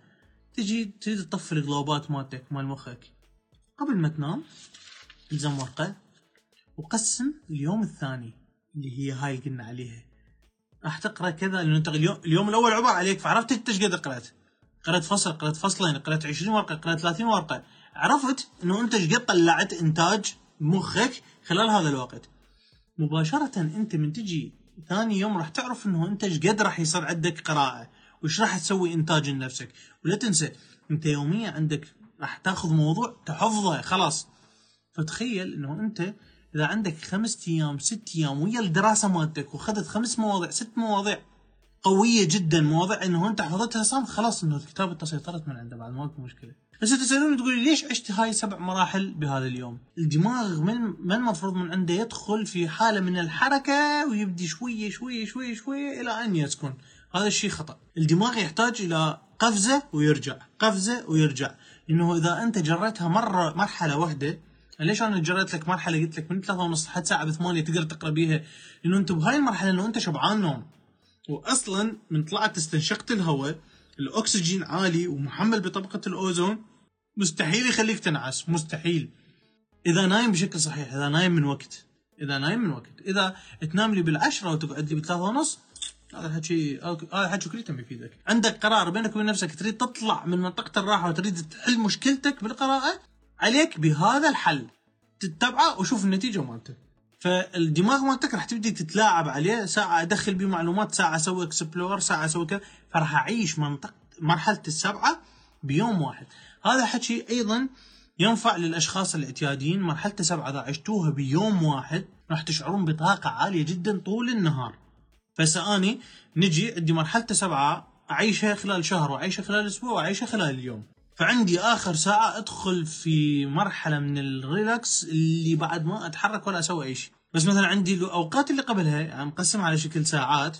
تجي تريد تطفي الجلوبات مالتك مال مخك. قبل ما تنام الزم ورقة وقسم اليوم الثاني اللي هي هاي قلنا عليها. راح تقرأ كذا لأنه انت اليوم, اليوم الأول عبارة عليك فعرفت انت إيش قد قرات قرأت فصل قرأت فصلين قرأت 20 ورقة قرأت 30 ورقة. عرفت إنه أنت إيش قد طلعت إنتاج مخك خلال هذا الوقت. مباشرة أنت من تجي ثاني يوم راح تعرف إنه أنت إيش قد راح يصير عندك قراءة. وش راح تسوي إنتاج لنفسك؟ ولا تنسى أنت يوميا عندك راح تأخذ موضوع تحفظه خلاص. فتخيل إنه أنت إذا عندك خمس أيام ست أيام ويا الدراسة مالتك وخذت خمس مواضيع ست مواضيع قوية جدا مواضيع إنه أنت حفظتها صام خلاص إنه الكتاب انت سيطرت من عنده بعد ماكو مشكلة. بس تسالوني تقول ليش عشت هاي سبع مراحل بهذا اليوم؟ الدماغ من ما المفروض من عنده يدخل في حالة من الحركة ويبدي شوية شوية شوية شوية إلى أن يسكن، هذا الشيء خطأ. الدماغ يحتاج إلى قفزة ويرجع قفزة ويرجع. لأنه إذا أنت جريتها مرة مرحلة واحدة ليش أنا جريت لك مرحلة؟ قلت لك من ثلاثة ونص لحد ساعة بثمانية تقدر تقرأ بيها. لأنه أنت بهاي المرحلة إنه أنت شبعان نوم. واصلا من طلعت استنشقت الهواء الأكسجين عالي ومحمل بطبقة الأوزون مستحيل يخليك تنعس مستحيل. إذا نايم بشكل صحيح إذا نايم من وقت إذا نايم من وقت. إذا تنام لي بالعشرة وتقعد لي بثلاثة ونص هذا الحكي هذا كله تم يفيدك. عندك قرار بينك وبين نفسك تريد تطلع من منطقة الراحة وتريد تحل مشكلتك بالقراءة عليك بهذا الحل. تتبعه وشوف النتيجة مالته فالدماغ مالتك راح تبدي تتلاعب عليه. ساعة أدخل بيه معلومات ساعة أسوي اكسبلور ساعة أسوي كذا. فراح أعيش منطقة مرحلة السبعة بيوم واحد. هذا حكي أيضا ينفع للأشخاص الاعتياديين. مرحلة السبعة إذا عشتوها بيوم واحد راح تشعرون بطاقة عالية جدا طول النهار. فهسه آني نجي عندي مرحلة سبعة أعيشها خلال شهر وأعيشها خلال أسبوع وأعيشها خلال اليوم. فعندي آخر ساعة أدخل في مرحلة من ال relax اللي بعد ما أتحرك ولا أسوي أي شيء. بس مثلا عندي الأوقات اللي قبلها يعني مقسم على شكل ساعات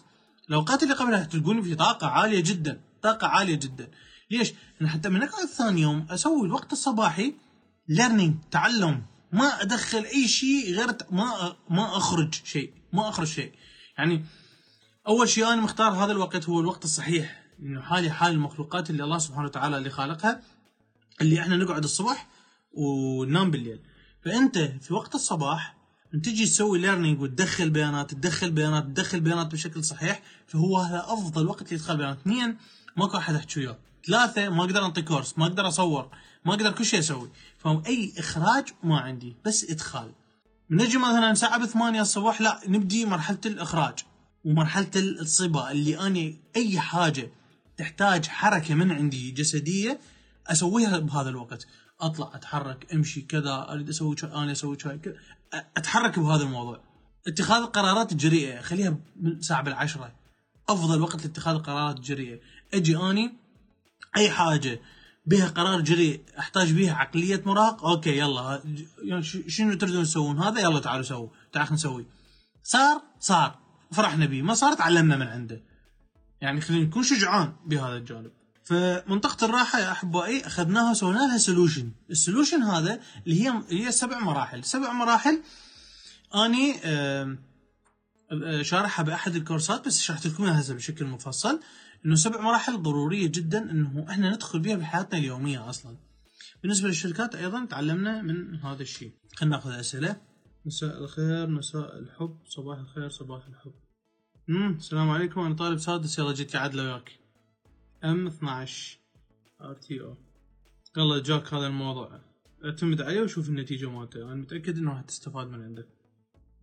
الأوقات اللي قبلها تلقوني في طاقة عالية جدا طاقة عالية جدا. ليش؟ لأن حتى من اقعد ثاني يوم أسوي الوقت الصباحي learning تعلم ما أدخل أي شيء غير ما ما أخرج شيء ما أخرج شيء. يعني أول شيء أنا مختار هذا الوقت هو الوقت الصحيح إنه حالي حال المخلوقات اللي الله سبحانه وتعالى اللي خالقها اللي إحنا نقعد الصبح وننام بالليل. فأنت في وقت الصباح تجي تسوي learning وتدخل بيانات تدخل بيانات تدخل بيانات بشكل صحيح فهو هذا أفضل وقت لإدخال بيانات. اثنين ماكو أحد احكي وياه ثلاثة ما أقدر أنطي course ما أقدر أصور ما أقدر كل شيء أسوي. فاي إخراج ما عندي بس إدخال. نجي مثلا ساعة بثمانية الصبح لا نبدي مرحلة الإخراج. ومرحلة الصبا اللي أني أي حاجة تحتاج حركة من عندي جسدية أسويها بهذا الوقت. أطلع أتحرك أمشي كذا أريد أسوي شيء أنا أسوي شيء كذا. أتحرك بهذا الموضوع. اتخاذ القرارات الجريئه خليها من ساعه بالعشرة. أفضل وقت لاتخاذ القرارات الجريئه أجي أني أي حاجة بها قرار جريء أحتاج بها عقلية مراهق أوكي يلا يعني شنو تريدون تسوون؟ هذا يلا تعالوا سووا تعال نسوي. صار صار. فرحنا به ما صار تعلمنا من عنده يعني خلينا نكون شجعان بهذا الجانب فمنطقة الراحة يا أحبائي أخذناها سوينا لها solution ال solution هذا اللي هي هي سبع مراحل سبع مراحل أني شارحها بأحد الكورسات بس شرحت لكم إياها بشكل مفصل إنه سبع مراحل ضرورية جدا إنه إحنا ندخل بها بحياتنا اليومية أصلا. بالنسبة للشركات أيضا تعلمنا من هذا الشيء. خلينا ناخذ أسئلة. مساء الخير مساء الحب. صباح الخير صباح الحب. امم السلام عليكم. أنا طالب سادس. يلا جيت عدله وياك ام 12 RTO. يلا جاك هذا الموضوع. اعتمد عليه وشوف النتيجة مالته. أنا متأكد إنه حتستفاد من عنده.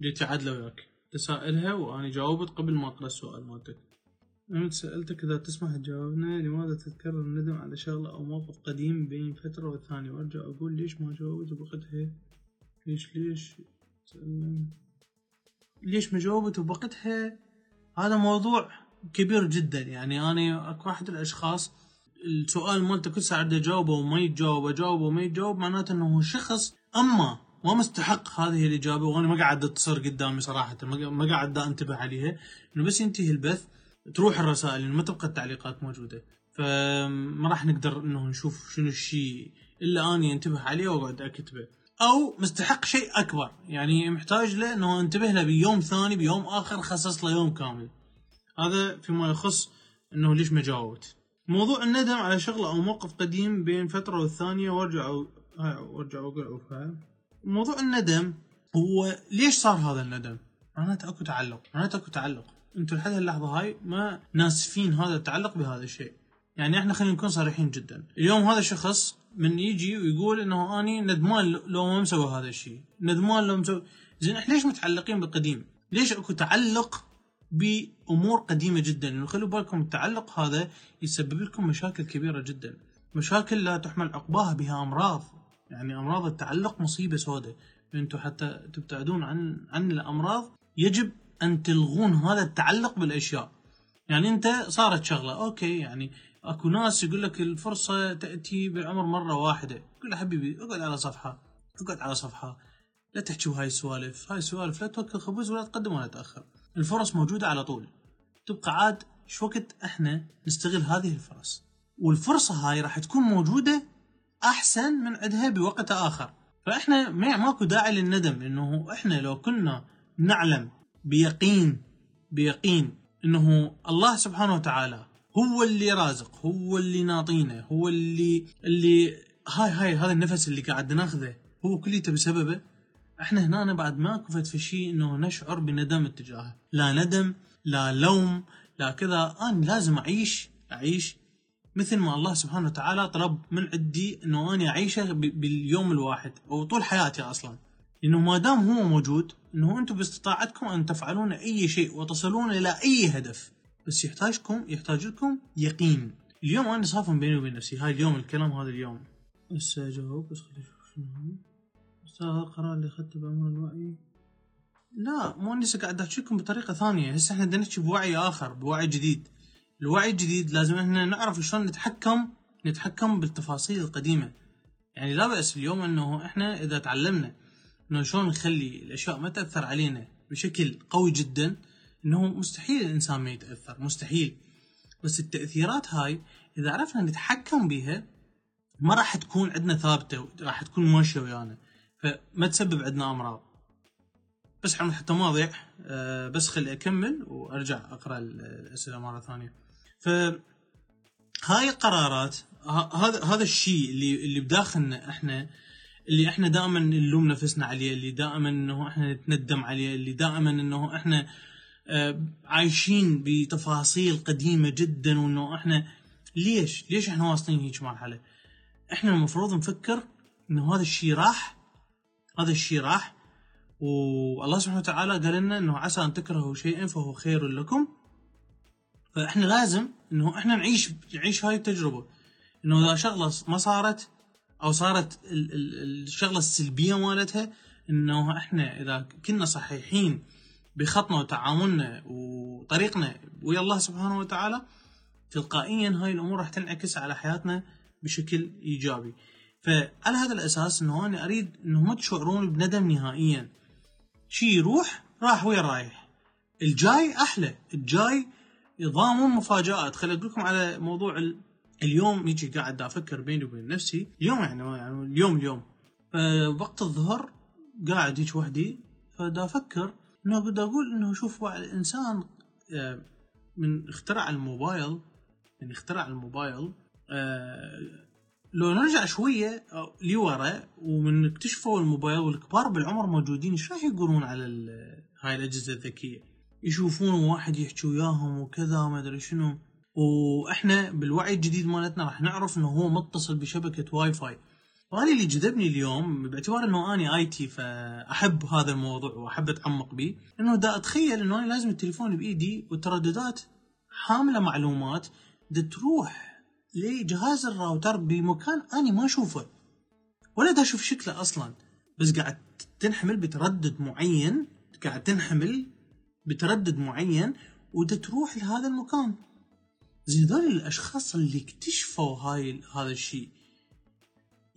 جيت عدله وياك تسائلها وأنا جاوبت قبل ما أقرأ السؤال مالتك. أنا سألتك إذا تسمح تجاوبنا لماذا تتكرر الندم على شغلة أو موقف قديم بين فترة والثانية؟ وأرجع أقول ليش ما جاوبت؟ بوقتها ليش ليش؟ ليش ما جاوبت بوقتها هذا موضوع كبير جدا. يعني أنا اكو واحد الأشخاص السؤال مالته كل ساعة أجاوبه وما يتجاوب أجاوبه وما يتجاوب معناته إنه شخص أما ما مستحق هذه الإجابة وأنا ما قاعد تصير قدامي صراحة ما قاعد أنتبه عليها. إنه بس ينتهي البث تروح الرسائل ما تبقى التعليقات موجودة. فما راح نقدر إنه نشوف شنو الشيء إلا اني أنتبه عليه وأقعد أكتبه. أو مستحق شيء أكبر. يعني محتاج له إنه انتبه له بيوم ثاني بيوم آخر خصص له يوم كامل. هذا فيما يخص إنه ليش ما جاوبت. موضوع الندم على شغله أو موقف قديم بين فترة والثانية وأرجع أو... وارجع واقول موضوع الندم هو ليش صار هذا الندم؟ معناته اكو تعلق. معناته اكو تعلق. أنتم لحد اللحظة هاي ما ناسفين هذا التعلق بهذا الشيء. يعني إحنا خلينا نكون صريحين جدا. اليوم هذا الشخص من يجي ويقول إنه أني ندمان لو ما مسوي هذا الشيء. ندمان لو مسوي زين إحنا ليش متعلقين بالقديم؟ ليش أكو تعلق بأمور قديمة جدا؟ انه خلوا بالكم التعلق هذا يسبب لكم مشاكل كبيرة جدا. مشاكل لا تحمل عقباها بها أمراض. يعني أمراض التعلق مصيبة سوداء. أنتم حتى تبتعدون عن عن الأمراض. يجب أن تلغون هذا التعلق بالأشياء. يعني أنت صارت شغلة. أوكي يعني أكو ناس يقول لك الفرصة تأتي بالعمر مرة واحدة. قول حبيبي اقعد على صفحة اقعد على صفحة. لا تحكي هاي السوالف هاي السوالف لا توكل خبز ولا تقدم ولا تأخر. الفرص موجودة على طول. تبقى عاد إيش وقت إحنا نستغل هذه الفرص؟ والفرصة هاي راح تكون موجودة أحسن من عندها بوقت آخر. فإحنا ما ماكو داعي للندم إنه إحنا لو كنا نعلم بيقين بيقين إنه الله سبحانه وتعالى هو اللي رازق هو اللي ناطينا هو اللي اللي هاي هاي هذا النفس اللي قاعد ناخذه هو كليته بسببه. إحنا هنا بعد ما كفت في شيء إنه نشعر بندم اتجاهه. لا ندم لا لوم لا كذا. أنا لازم أعيش أعيش مثل ما الله سبحانه وتعالى طلب من عندي إنه اني أعيشه باليوم الواحد أو طول حياتي أصلا. لأنه ما دام هو موجود إنه أنتم باستطاعتكم أن تفعلون أي شيء وتصلون إلى أي هدف. بس يحتاجكم يحتاج لكم يقين. اليوم أنا صافن بيني وبين نفسي. هاي اليوم الكلام هذا اليوم. بس أجاوب بس خليني أشوف شنو أستاذ القرار اللي أخذته بعمر الوعي. لا مو اني قاعد أحكي لكم بطريقة ثانية. هسه إحنا بدنا نحكي بوعي آخر بوعي جديد. الوعي الجديد لازم إحنا نعرف شلون نتحكم نتحكم بالتفاصيل القديمة. يعني لا بأس اليوم إنه إحنا إذا تعلمنا إنه شلون نخلي الأشياء ما تأثر علينا بشكل قوي جدا إنه مستحيل الإنسان ما يتأثر مستحيل. بس التأثيرات هاي إذا عرفنا نتحكم بها ما راح تكون عندنا ثابتة راح تكون ماشية ويانا. فما تسبب عندنا أمراض. بس حتى ما اضيع أه بس خلي أكمل وأرجع أقرأ الأسئلة مرة ثانية. ف هاي القرارات هذا هذا الشيء اللي اللي بداخلنا إحنا اللي إحنا دائما نلوم نفسنا عليه اللي دائما إنه إحنا نتندم عليه اللي دائما إنه إحنا آه، عايشين بتفاصيل قديمة جدا وإنه إحنا ليش؟ ليش إحنا واصلين هيك مرحلة؟ إحنا المفروض نفكر إنه هذا الشيء راح هذا الشيء راح والله سبحانه وتعالى قال لنا إنه عسى أن تكرهوا شيئا فهو خير لكم. فإحنا لازم إنه إحنا نعيش نعيش هاي التجربة. إنه إذا شغلة ما صارت أو صارت الشغلة السلبية مالتها إنه إحنا إذا كنا صحيحين بخطنا وتعاملنا وطريقنا ويا الله سبحانه وتعالى تلقائيا هاي الأمور راح تنعكس على حياتنا بشكل إيجابي. فعلى هذا الأساس إنه أنا أريد إنه ما تشعرون بندم نهائيا. شي يروح راح وين رايح. الجاي أحلى. الجاي ضامن مفاجآت. خليني أقول لكم على موضوع اليوم يجي قاعد أفكر بيني وبين نفسي. اليوم يعني, يعني اليوم اليوم. فوقت الظهر قاعد هيك وحدي. فدا أفكر إنه بدي أقول إنه شوف الإنسان آه، من اخترع الموبايل من اخترع الموبايل آه، لو نرجع شوية لورا ومن اكتشفوا الموبايل والكبار بالعمر موجودين إيش راح يقولون على هاي الأجهزة الذكية؟ يشوفون واحد يحكي وياهم وكذا ما أدري شنو وإحنا بالوعي الجديد مالتنا راح نعرف إنه هو متصل بشبكة واي فاي وهذا اللي جذبني اليوم باعتبار إنه اني IT فأحب هذا الموضوع وأحب أتعمق به إنه دا أتخيل إنه أنا لازم التليفون بإيدي والترددات حاملة معلومات دا تروح لجهاز الراوتر بمكان اني ما أشوفه. ولا دا أشوف شكله أصلا. بس قاعد تنحمل بتردد معين قاعد تنحمل بتردد معين ودا تروح لهذا المكان. زين هذول الأشخاص اللي اكتشفوا هاي هذا الشيء.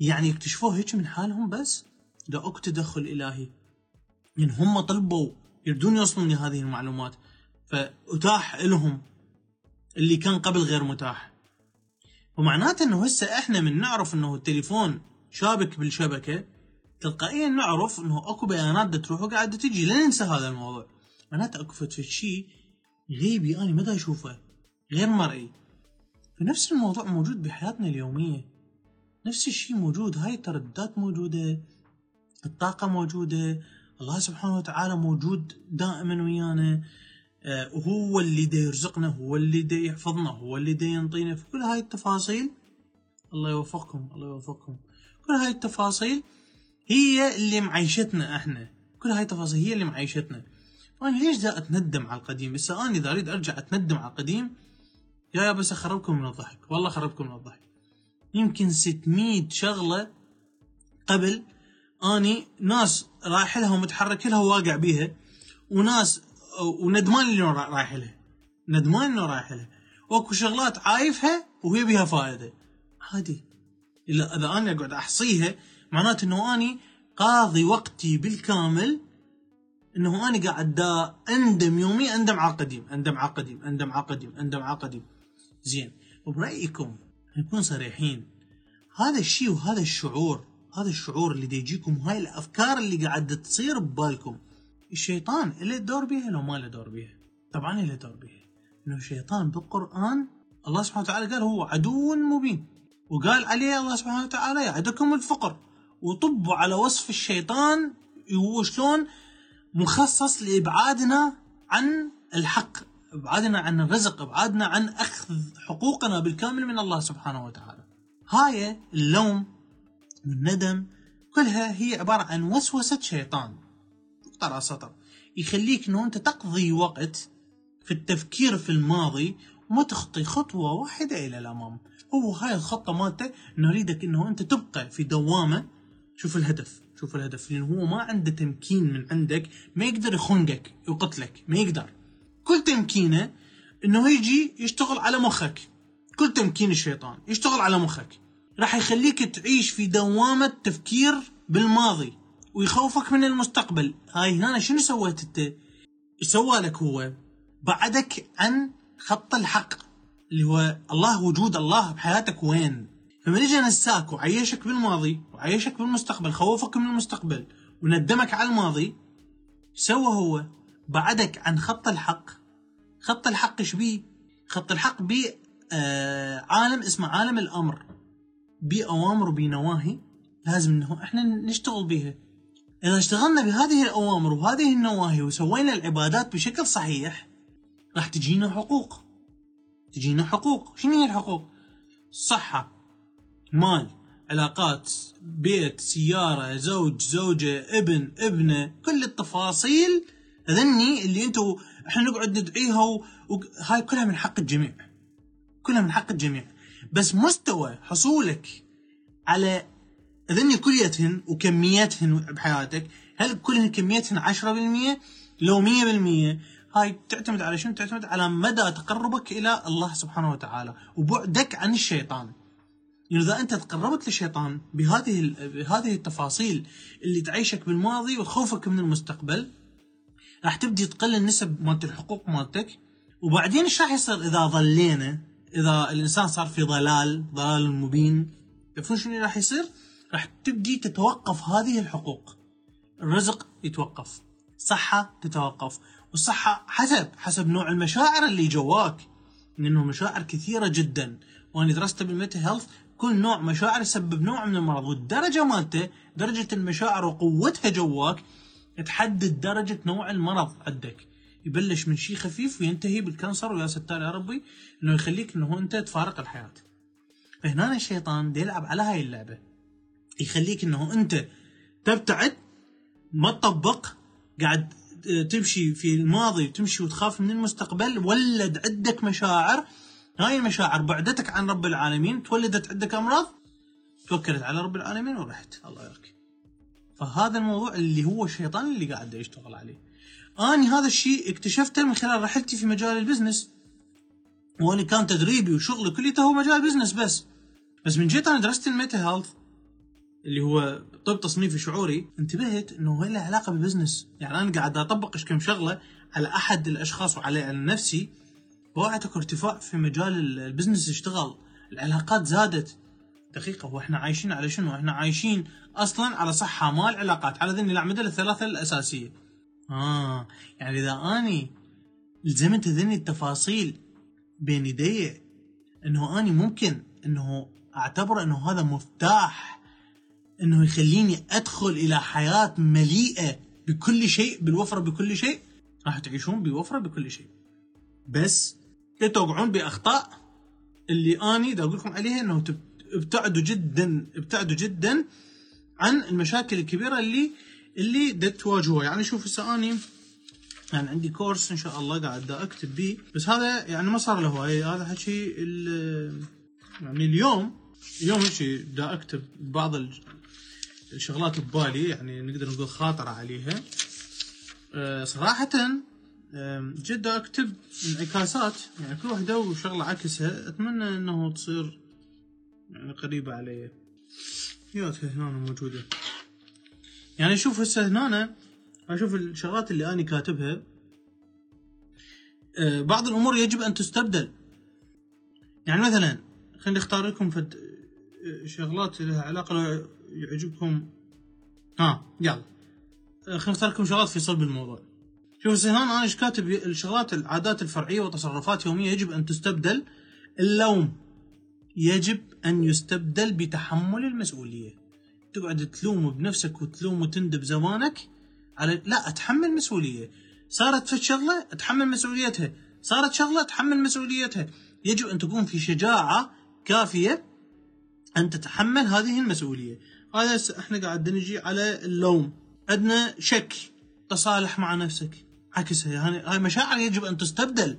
يعني اكتشفوه هيك من حالهم بس؟ ده أكو تدخل إلهي. يعني هم طلبوا يردون يوصلون لهذه المعلومات. فاتاح لهم اللي كان قبل غير متاح. ومعناته إنه هسه إحنا من نعرف إنه التليفون شابك بالشبكة تلقائيا نعرف إنه أكو بيانات تروح وقاعدة تجي. لا ننسى هذا الموضوع. معناته أكو في شيء غيبي أنا ما أشوفه. غير مرئي. فنفس الموضوع موجود بحياتنا اليومية. نفس الشيء موجود هاي الترددات موجودة الطاقة موجودة الله سبحانه وتعالى موجود دائما ويانا آه، هو اللي دا يرزقنا هو اللي دا يحفظنا هو اللي دا ينطينا. في كل هاي التفاصيل الله يوفقكم الله يوفقكم. كل هاي التفاصيل هي اللي معيشتنا إحنا. كل هاي التفاصيل هي اللي معيشتنا. فانا ليش دا اتندم على القديم؟ هسه أنا إذا أريد أرجع أتندم على القديم يا يا بس أخربكم من الضحك والله خربكم من الضحك. يمكن 600 شغلة قبل أني ناس رايح لها ومتحرك لها وواقع بيها وناس وندمان اللي رايح لها. ندمان إنه رايح لها. وأكو شغلات عايفها وهي بها فائده عادي. اذا إذا أنا أقعد أحصيها معناته إنه أني قاضي وقتي بالكامل إنه أنا قاعد دا أندم يومي أندم على القديم أندم على القديم أندم على القديم أندم على القديم زين. وبرأيكم نكون صريحين. هذا الشيء وهذا الشعور هذا الشعور اللي يجيكم وهاي الأفكار اللي قاعدة تصير ببالكم. الشيطان له دور بيها لو ما له دور بيها. طبعا له دور بيها. إنه الشيطان بالقرآن الله سبحانه وتعالى قال هو عدو مبين. وقال عليه الله سبحانه وتعالى يعدكم الفقر. وطبوا على وصف الشيطان هو شلون مخصص لإبعادنا عن الحق. ابعادنا عن الرزق ابعادنا عن أخذ حقوقنا بالكامل من الله سبحانه وتعالى. هاي اللوم والندم كلها هي عبارة عن وسوسة شيطان. نقطة سطر. يخليك إنه أنت تقضي وقت في التفكير في الماضي وما تخطي خطوة واحدة إلى الأمام. هو هاي الخطة مالته انه يريدك إنه أنت تبقى في دوامة. شوف الهدف. شوف الهدف. لأنه هو ما عنده تمكين من عندك ما يقدر يخنقك يقتلك. ما يقدر. كل تمكينه إنه يجي يشتغل على مخك. كل تمكين الشيطان يشتغل على مخك. راح يخليك تعيش في دوامة تفكير بالماضي ويخوفك من المستقبل. هاي هنا شنو سويت أنت؟ سوى لك هو؟ بعدك عن خط الحق اللي هو الله وجود الله بحياتك وين؟ فمن اجى نساك وعيشك بالماضي وعيشك بالمستقبل خوفك من المستقبل وندمك على الماضي سوى هو. بعدك عن خط الحق. خط الحق إيش بيه؟ خط الحق بيه آه عالم اسمه عالم الأمر. بأوامر وبنواهي لازم إنه إحنا نشتغل بها إذا اشتغلنا بهذه الأوامر وهذه النواهي وسوينا العبادات بشكل صحيح راح تجينا حقوق. تجينا حقوق. شنو هي الحقوق؟ صحة مال علاقات بيت سيارة زوج زوجة ابن ابنة كل التفاصيل ذني اللي أنتم إحنا نقعد ندعيها وهاي كلها من حق الجميع كلها من حق الجميع بس مستوى حصولك على ذني كليتهن وكميتهن بحياتك هل كلهن كميتهن 10% لو 100% هاي تعتمد على شنو؟ تعتمد على مدى تقربك إلى الله سبحانه وتعالى وبعدك عن الشيطان. يعني إذا أنت تقربت للشيطان بهذه بهذه التفاصيل اللي تعيشك بالماضي وخوفك من المستقبل راح تبدي تقل النسب مالت الحقوق مالتك. وبعدين إيش راح يصير إذا ظلينا؟ إذا الإنسان صار في ضلال ضلال مبين. تعرفون شنو راح يصير؟ راح تبدي تتوقف هذه الحقوق. الرزق يتوقف. صحة تتوقف. والصحة حسب حسب نوع المشاعر اللي جواك. لأنه مشاعر كثيرة جدا. وأنا درست بال Meta Health كل نوع مشاعر يسبب نوع من المرض. والدرجة مالته درجة المشاعر وقوتها جواك تحدد درجة نوع المرض عندك يبلش من شيء خفيف وينتهي بال cancer ويا ستار يا ربي إنه يخليك إنه أنت تفارق الحياة. فهنا الشيطان يلعب على هاي اللعبة. يخليك إنه أنت تبتعد ما تطبق قاعد تمشي في الماضي وتمشي وتخاف من المستقبل ولد عندك مشاعر هاي المشاعر بعدتك عن رب العالمين تولدت عندك أمراض توكلت على رب العالمين ورحت الله يرك فهذا الموضوع اللي هو الشيطان اللي قاعد يشتغل عليه. أني هذا الشيء اكتشفته من خلال رحلتي في مجال ال business. وأنا كان تدريبي وشغلي كليته هو مجال business بس. بس من جيت أنا درست ال Meta Health اللي هو طب تصنيفي شعوري انتبهت إنه له علاقة بال business يعني أنا قاعد أطبق كم شغلة على أحد الأشخاص وعلى نفسي. وقعت ارتفاع في مجال البزنس اشتغل. العلاقات زادت. دقيقة هو إحنا عايشين على شنو؟ إحنا عايشين أصلا على صحة مال علاقات على ذني الأعمدة الثلاثة الأساسية. آه يعني إذا أني لزمت ذني التفاصيل بين يدي إنه أني ممكن إنه أعتبر إنه هذا مفتاح إنه يخليني أدخل إلى حياة مليئة بكل شيء بالوفرة بكل شيء راح تعيشون بوفرة بكل شيء بس لا توقعون بأخطاء اللي أني دا أقول لكم عليها إنه ابتعدوا جدا ابتعدوا جدا عن المشاكل الكبيرة اللي اللي دا تواجهوها. يعني شوف هسه اني يعني عندي كورس إن شاء الله قاعد أكتب بيه. بس هذا يعني ما صار له هواي هذا حكي يعني اليوم اليوم هيك دا أكتب بعض الشغلات ببالي يعني نقدر نقول خاطرة عليها. أه صراحة جدا أكتب انعكاسات. يعني كل واحدة وشغلة عكسها أتمنى إنه تصير يعني قريبة علي. ياتها هنا موجودة. يعني شوف هسه هنا أشوف الشغلات اللي أنا كاتبها. آه، بعض الأمور يجب أن تستبدل. يعني مثلا خليني أختار لكم فد آه، شغلات لها علاقة لو يعجبكم. ها يلا. آه، خليني أختار لكم شغلات في صلب الموضوع. شوف هسه هون أنا إيش كاتب؟ الشغلات العادات الفرعية وتصرفات يوميه يجب أن تستبدل. اللوم يجب أن يستبدل بتحمل المسؤولية. تقعد تلوم بنفسك وتلوم وتندب زمانك على لا أتحمل مسؤولية. صارت في شغلة أتحمل مسؤوليتها. صارت شغلة أتحمل مسؤوليتها. يجب أن تكون في شجاعة كافية أن تتحمل هذه المسؤولية. هذا إحنا قاعد نجي على اللوم. عندنا شك. تصالح مع نفسك. عكسها يعني هاي مشاعر يجب أن تستبدل.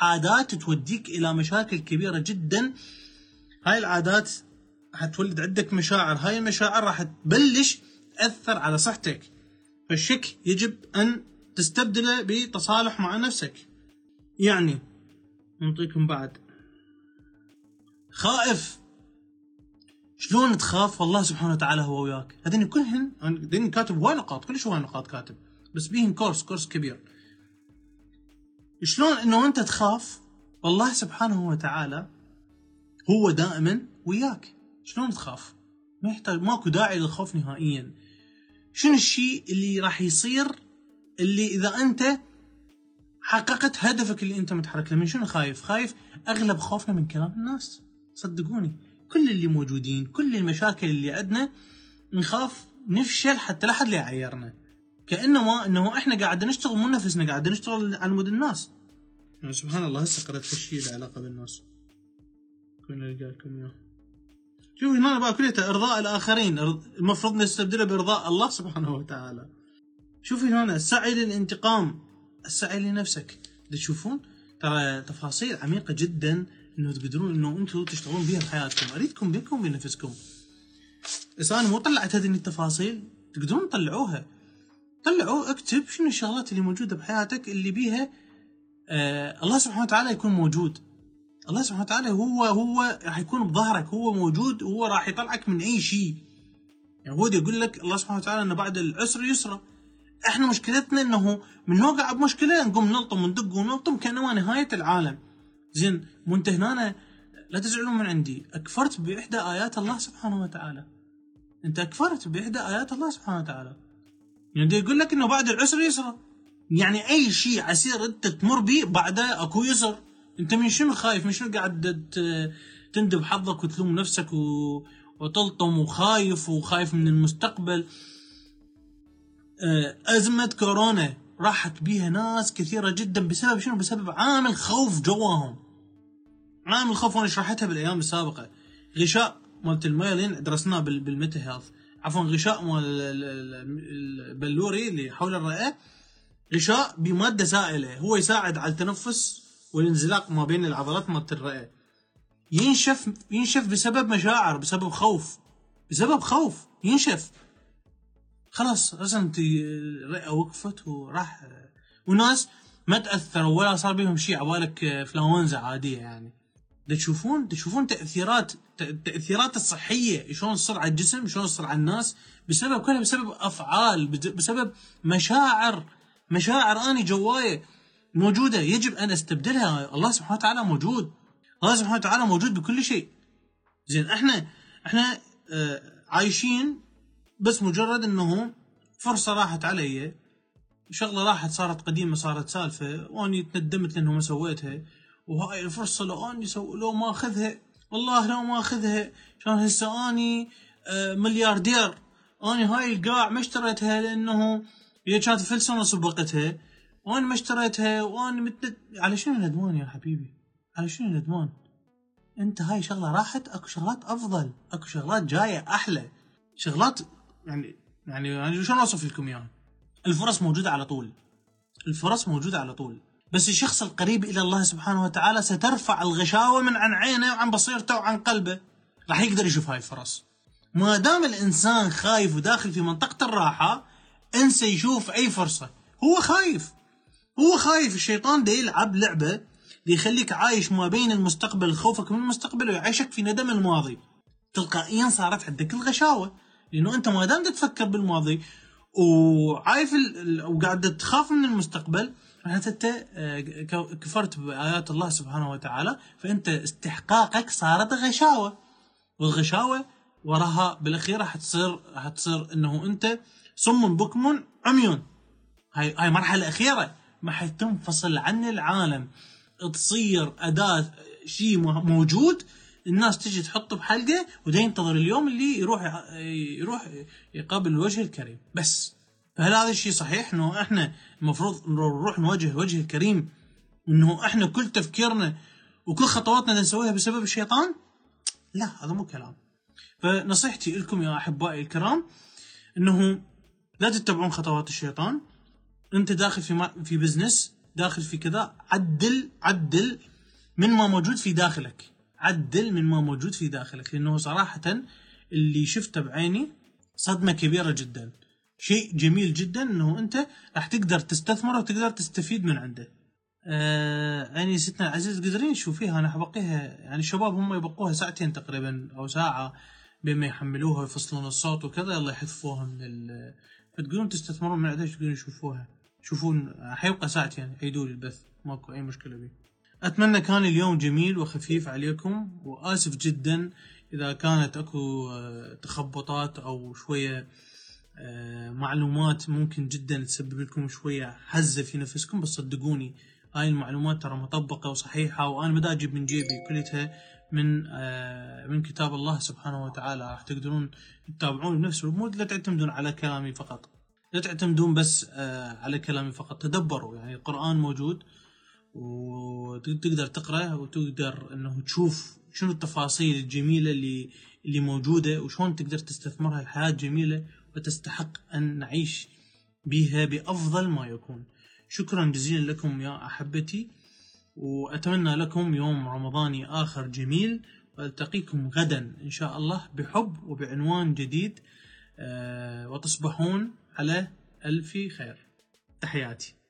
عادات توديك إلى مشاكل كبيرة جدا. هاي العادات حتولد عندك مشاعر. هاي المشاعر راح تبلش تأثر على صحتك. فالشك يجب أن تستبدله بتصالح مع نفسك. يعني نعطيكم بعد. خائف. شلون تخاف؟ والله سبحانه وتعالى هو وياك. هذين كلهن هذين كاتب هواي نقاط. كلش هواي نقاط كاتب. بس بيهن كورس كورس كبير. شلون إنه انت تخاف؟ والله سبحانه وتعالى هو دائما وياك. شلون تخاف؟ ما يحتاج ماكو داعي للخوف نهائيا. شنو الشيء اللي راح يصير اللي إذا أنت حققت هدفك اللي أنت متحرك له؟ من شنو خايف؟ خايف أغلب خوفنا من كلام الناس. صدقوني. كل اللي موجودين كل المشاكل اللي عندنا نخاف نفشل حتى لا حد لا يعيرنا. كأنما إنه إحنا قاعد نشتغل مو نفسنا قاعد نشتغل على مود الناس. سبحان الله هسه قرأت له علاقة بالناس. كنا لكم اياه شوف هنا بقى كليته إرضاء الآخرين. المفروض نستبدله بإرضاء الله سبحانه وتعالى. شوفي هنا السعي للانتقام. السعي لنفسك. تشوفون ترى تفاصيل عميقة جدا إنه تقدرون إنه أنتم تشتغلون بها بحياتكم أريدكم بكم بنفسكم بس أنا مو طلعت هذه التفاصيل. تقدرون تطلعوها. طلعوا اكتب شنو الشغلات اللي موجودة بحياتك اللي بيها آه الله سبحانه وتعالى يكون موجود. الله سبحانه وتعالى هو هو راح يكون بظهرك هو موجود هو راح يطلعك من أي شيء. يعني هو يقول لك الله سبحانه وتعالى إنه بعد العسر يسرى إحنا مشكلتنا إنه من نوقع بمشكلة؟ نقوم نلطم وندق ونلطم كانما نهاية العالم. زين مو انت هنا لا تزعلون من عندي. أكفرت بإحدى آيات الله سبحانه وتعالى. أنت أكفرت بإحدى آيات الله سبحانه وتعالى. يعني يقول لك إنه بعد العسر يسرى يعني أي شيء عسير أنت تمر به بعده أكو يسر. انت من شنو خايف؟ من شنو قاعد تندب حظك وتلوم نفسك و... وتلطم وخايف وخايف من المستقبل؟ آه، أزمة كورونا راحت بيها ناس كثيرة جدا بسبب شنو؟ بسبب عامل خوف جواهم. عامل خوف وأنا شرحتها بالأيام السابقة. غشاء مالت الميلين درسناه بال Meta Health. عفوا غشاء مال البلوري اللي حول الرئة. غشاء بمادة سائلة هو يساعد على التنفس والانزلاق ما بين العضلات مالت الرئة. ينشف ينشف بسبب مشاعر بسبب خوف بسبب خوف ينشف. خلاص رسمت الرئة وقفت وراح وناس ما تأثروا ولا صار بهم شيء. عبالك فلونزا عادية يعني. تشوفون؟ تشوفون تأثيرات التاثيرات الصحية. شلون تصير على الجسم شلون تصير على الناس. بسبب كلها بسبب أفعال بسبب مشاعر. مشاعر اني جوايه موجودة يجب أن أستبدلها. الله سبحانه وتعالى موجود. الله سبحانه وتعالى موجود بكل شيء. زين إحنا إحنا آه عايشين بس مجرد إنه فرصة راحت علي. شغله راحت صارت قديمة صارت سالفة وأني تندمت لأنه ما سويتها. وهاي الفرصة لو أني سو لو ما أخذها والله لو ما أخذها كان هسه أني آه، ملياردير. أني هاي القاع ما اشتريتها لأنه هي كانت فلسون سبقتها وأنا ما اشتريتها وأنا متد... على شنو الندمان يا حبيبي؟ على شنو الندمان؟ أنت هاي شغلة راحت أكو شغلات أفضل أكو شغلات جاية أحلى. شغلات يعني يعني يعني شلون أوصف لكم إياها؟ الفرص موجودة على طول. الفرص موجودة على طول. بس الشخص القريب إلى الله سبحانه وتعالى سترفع الغشاوة من عن عينه وعن بصيرته وعن قلبه. راح يقدر يشوف هاي الفرص. ما دام الإنسان خايف وداخل في منطقة الراحة أنسى يشوف أي فرصة. هو خايف. هو خايف الشيطان ده يلعب لعبة يخليك عايش ما بين المستقبل خوفك من المستقبل ويعيشك في ندم الماضي. تلقائيا صارت عندك الغشاوة لأنه أنت ما دام تفكر بالماضي وعايف وقاعده تخاف من المستقبل معناته أنت آه، كفرت بآيات الله سبحانه وتعالى فأنت استحقاقك صارت غشاوة. والغشاوة وراها بالأخير حتصير حتصير إنه أنت صم بكم عميون. هاي هاي مرحلة أخيرة. ما حتنفصل عن العالم. تصير أداة شيء موجود الناس تجي تحطه بحلقة ودا ينتظر اليوم اللي يروح يروح يقابل الوجه الكريم. بس فهل هذا الشيء صحيح؟ إنه إحنا المفروض نروح نواجه الوجه الكريم؟ إنه إحنا كل تفكيرنا وكل خطواتنا نسويها بسبب الشيطان؟ لا هذا مو كلام. فنصيحتي لكم يا أحبائي الكرام إنه لا تتبعون خطوات الشيطان. انت داخل في في بزنس داخل في كذا عدل عدل من ما موجود في داخلك. عدل من ما موجود في داخلك لأنه صراحة اللي شفته بعيني صدمة كبيرة جدا. شيء جميل جدا إنه أنت راح تقدر تستثمر وتقدر تستفيد من عنده. آه يعني ستنا العزيز قدرين تشوفيها أنا حبقيها يعني الشباب هم يبقوها ساعتين تقريبا أو ساعة بين ما يحملوها ويفصلون الصوت وكذا يلا يحذفوها من ال فتقولون تستثمرون من عداش تقولون يشوفوها؟ شوفون حيبقى ساعتين عيدوا لي البث ماكو أي مشكلة بيه. أتمنى كان اليوم جميل وخفيف عليكم وآسف جدا إذا كانت أكو آه، تخبطات أو شوية آه، معلومات ممكن جدا تسبب لكم شوية هزه في نفسكم بس صدقوني هاي المعلومات ترى مطبقة وصحيحة وأنا بدأ أجيب من جيبي كلتها من آه، من كتاب الله سبحانه وتعالى. راح تقدرون تتابعون بنفس مو لا تعتمدون على كلامي فقط. لا تعتمدون بس على كلامي فقط تدبروا يعني القرآن موجود وتقدر تقرا وتقدر إنه تشوف شنو التفاصيل الجميلة اللي اللي موجودة وشلون تقدر تستثمرها الحياة جميلة وتستحق أن نعيش بها بأفضل ما يكون. شكرا جزيلا لكم يا أحبتي وأتمنى لكم يوم رمضاني آخر جميل وألتقيكم غدا إن شاء الله بحب وبعنوان جديد آه، وتصبحون على ألف خير. تحياتي.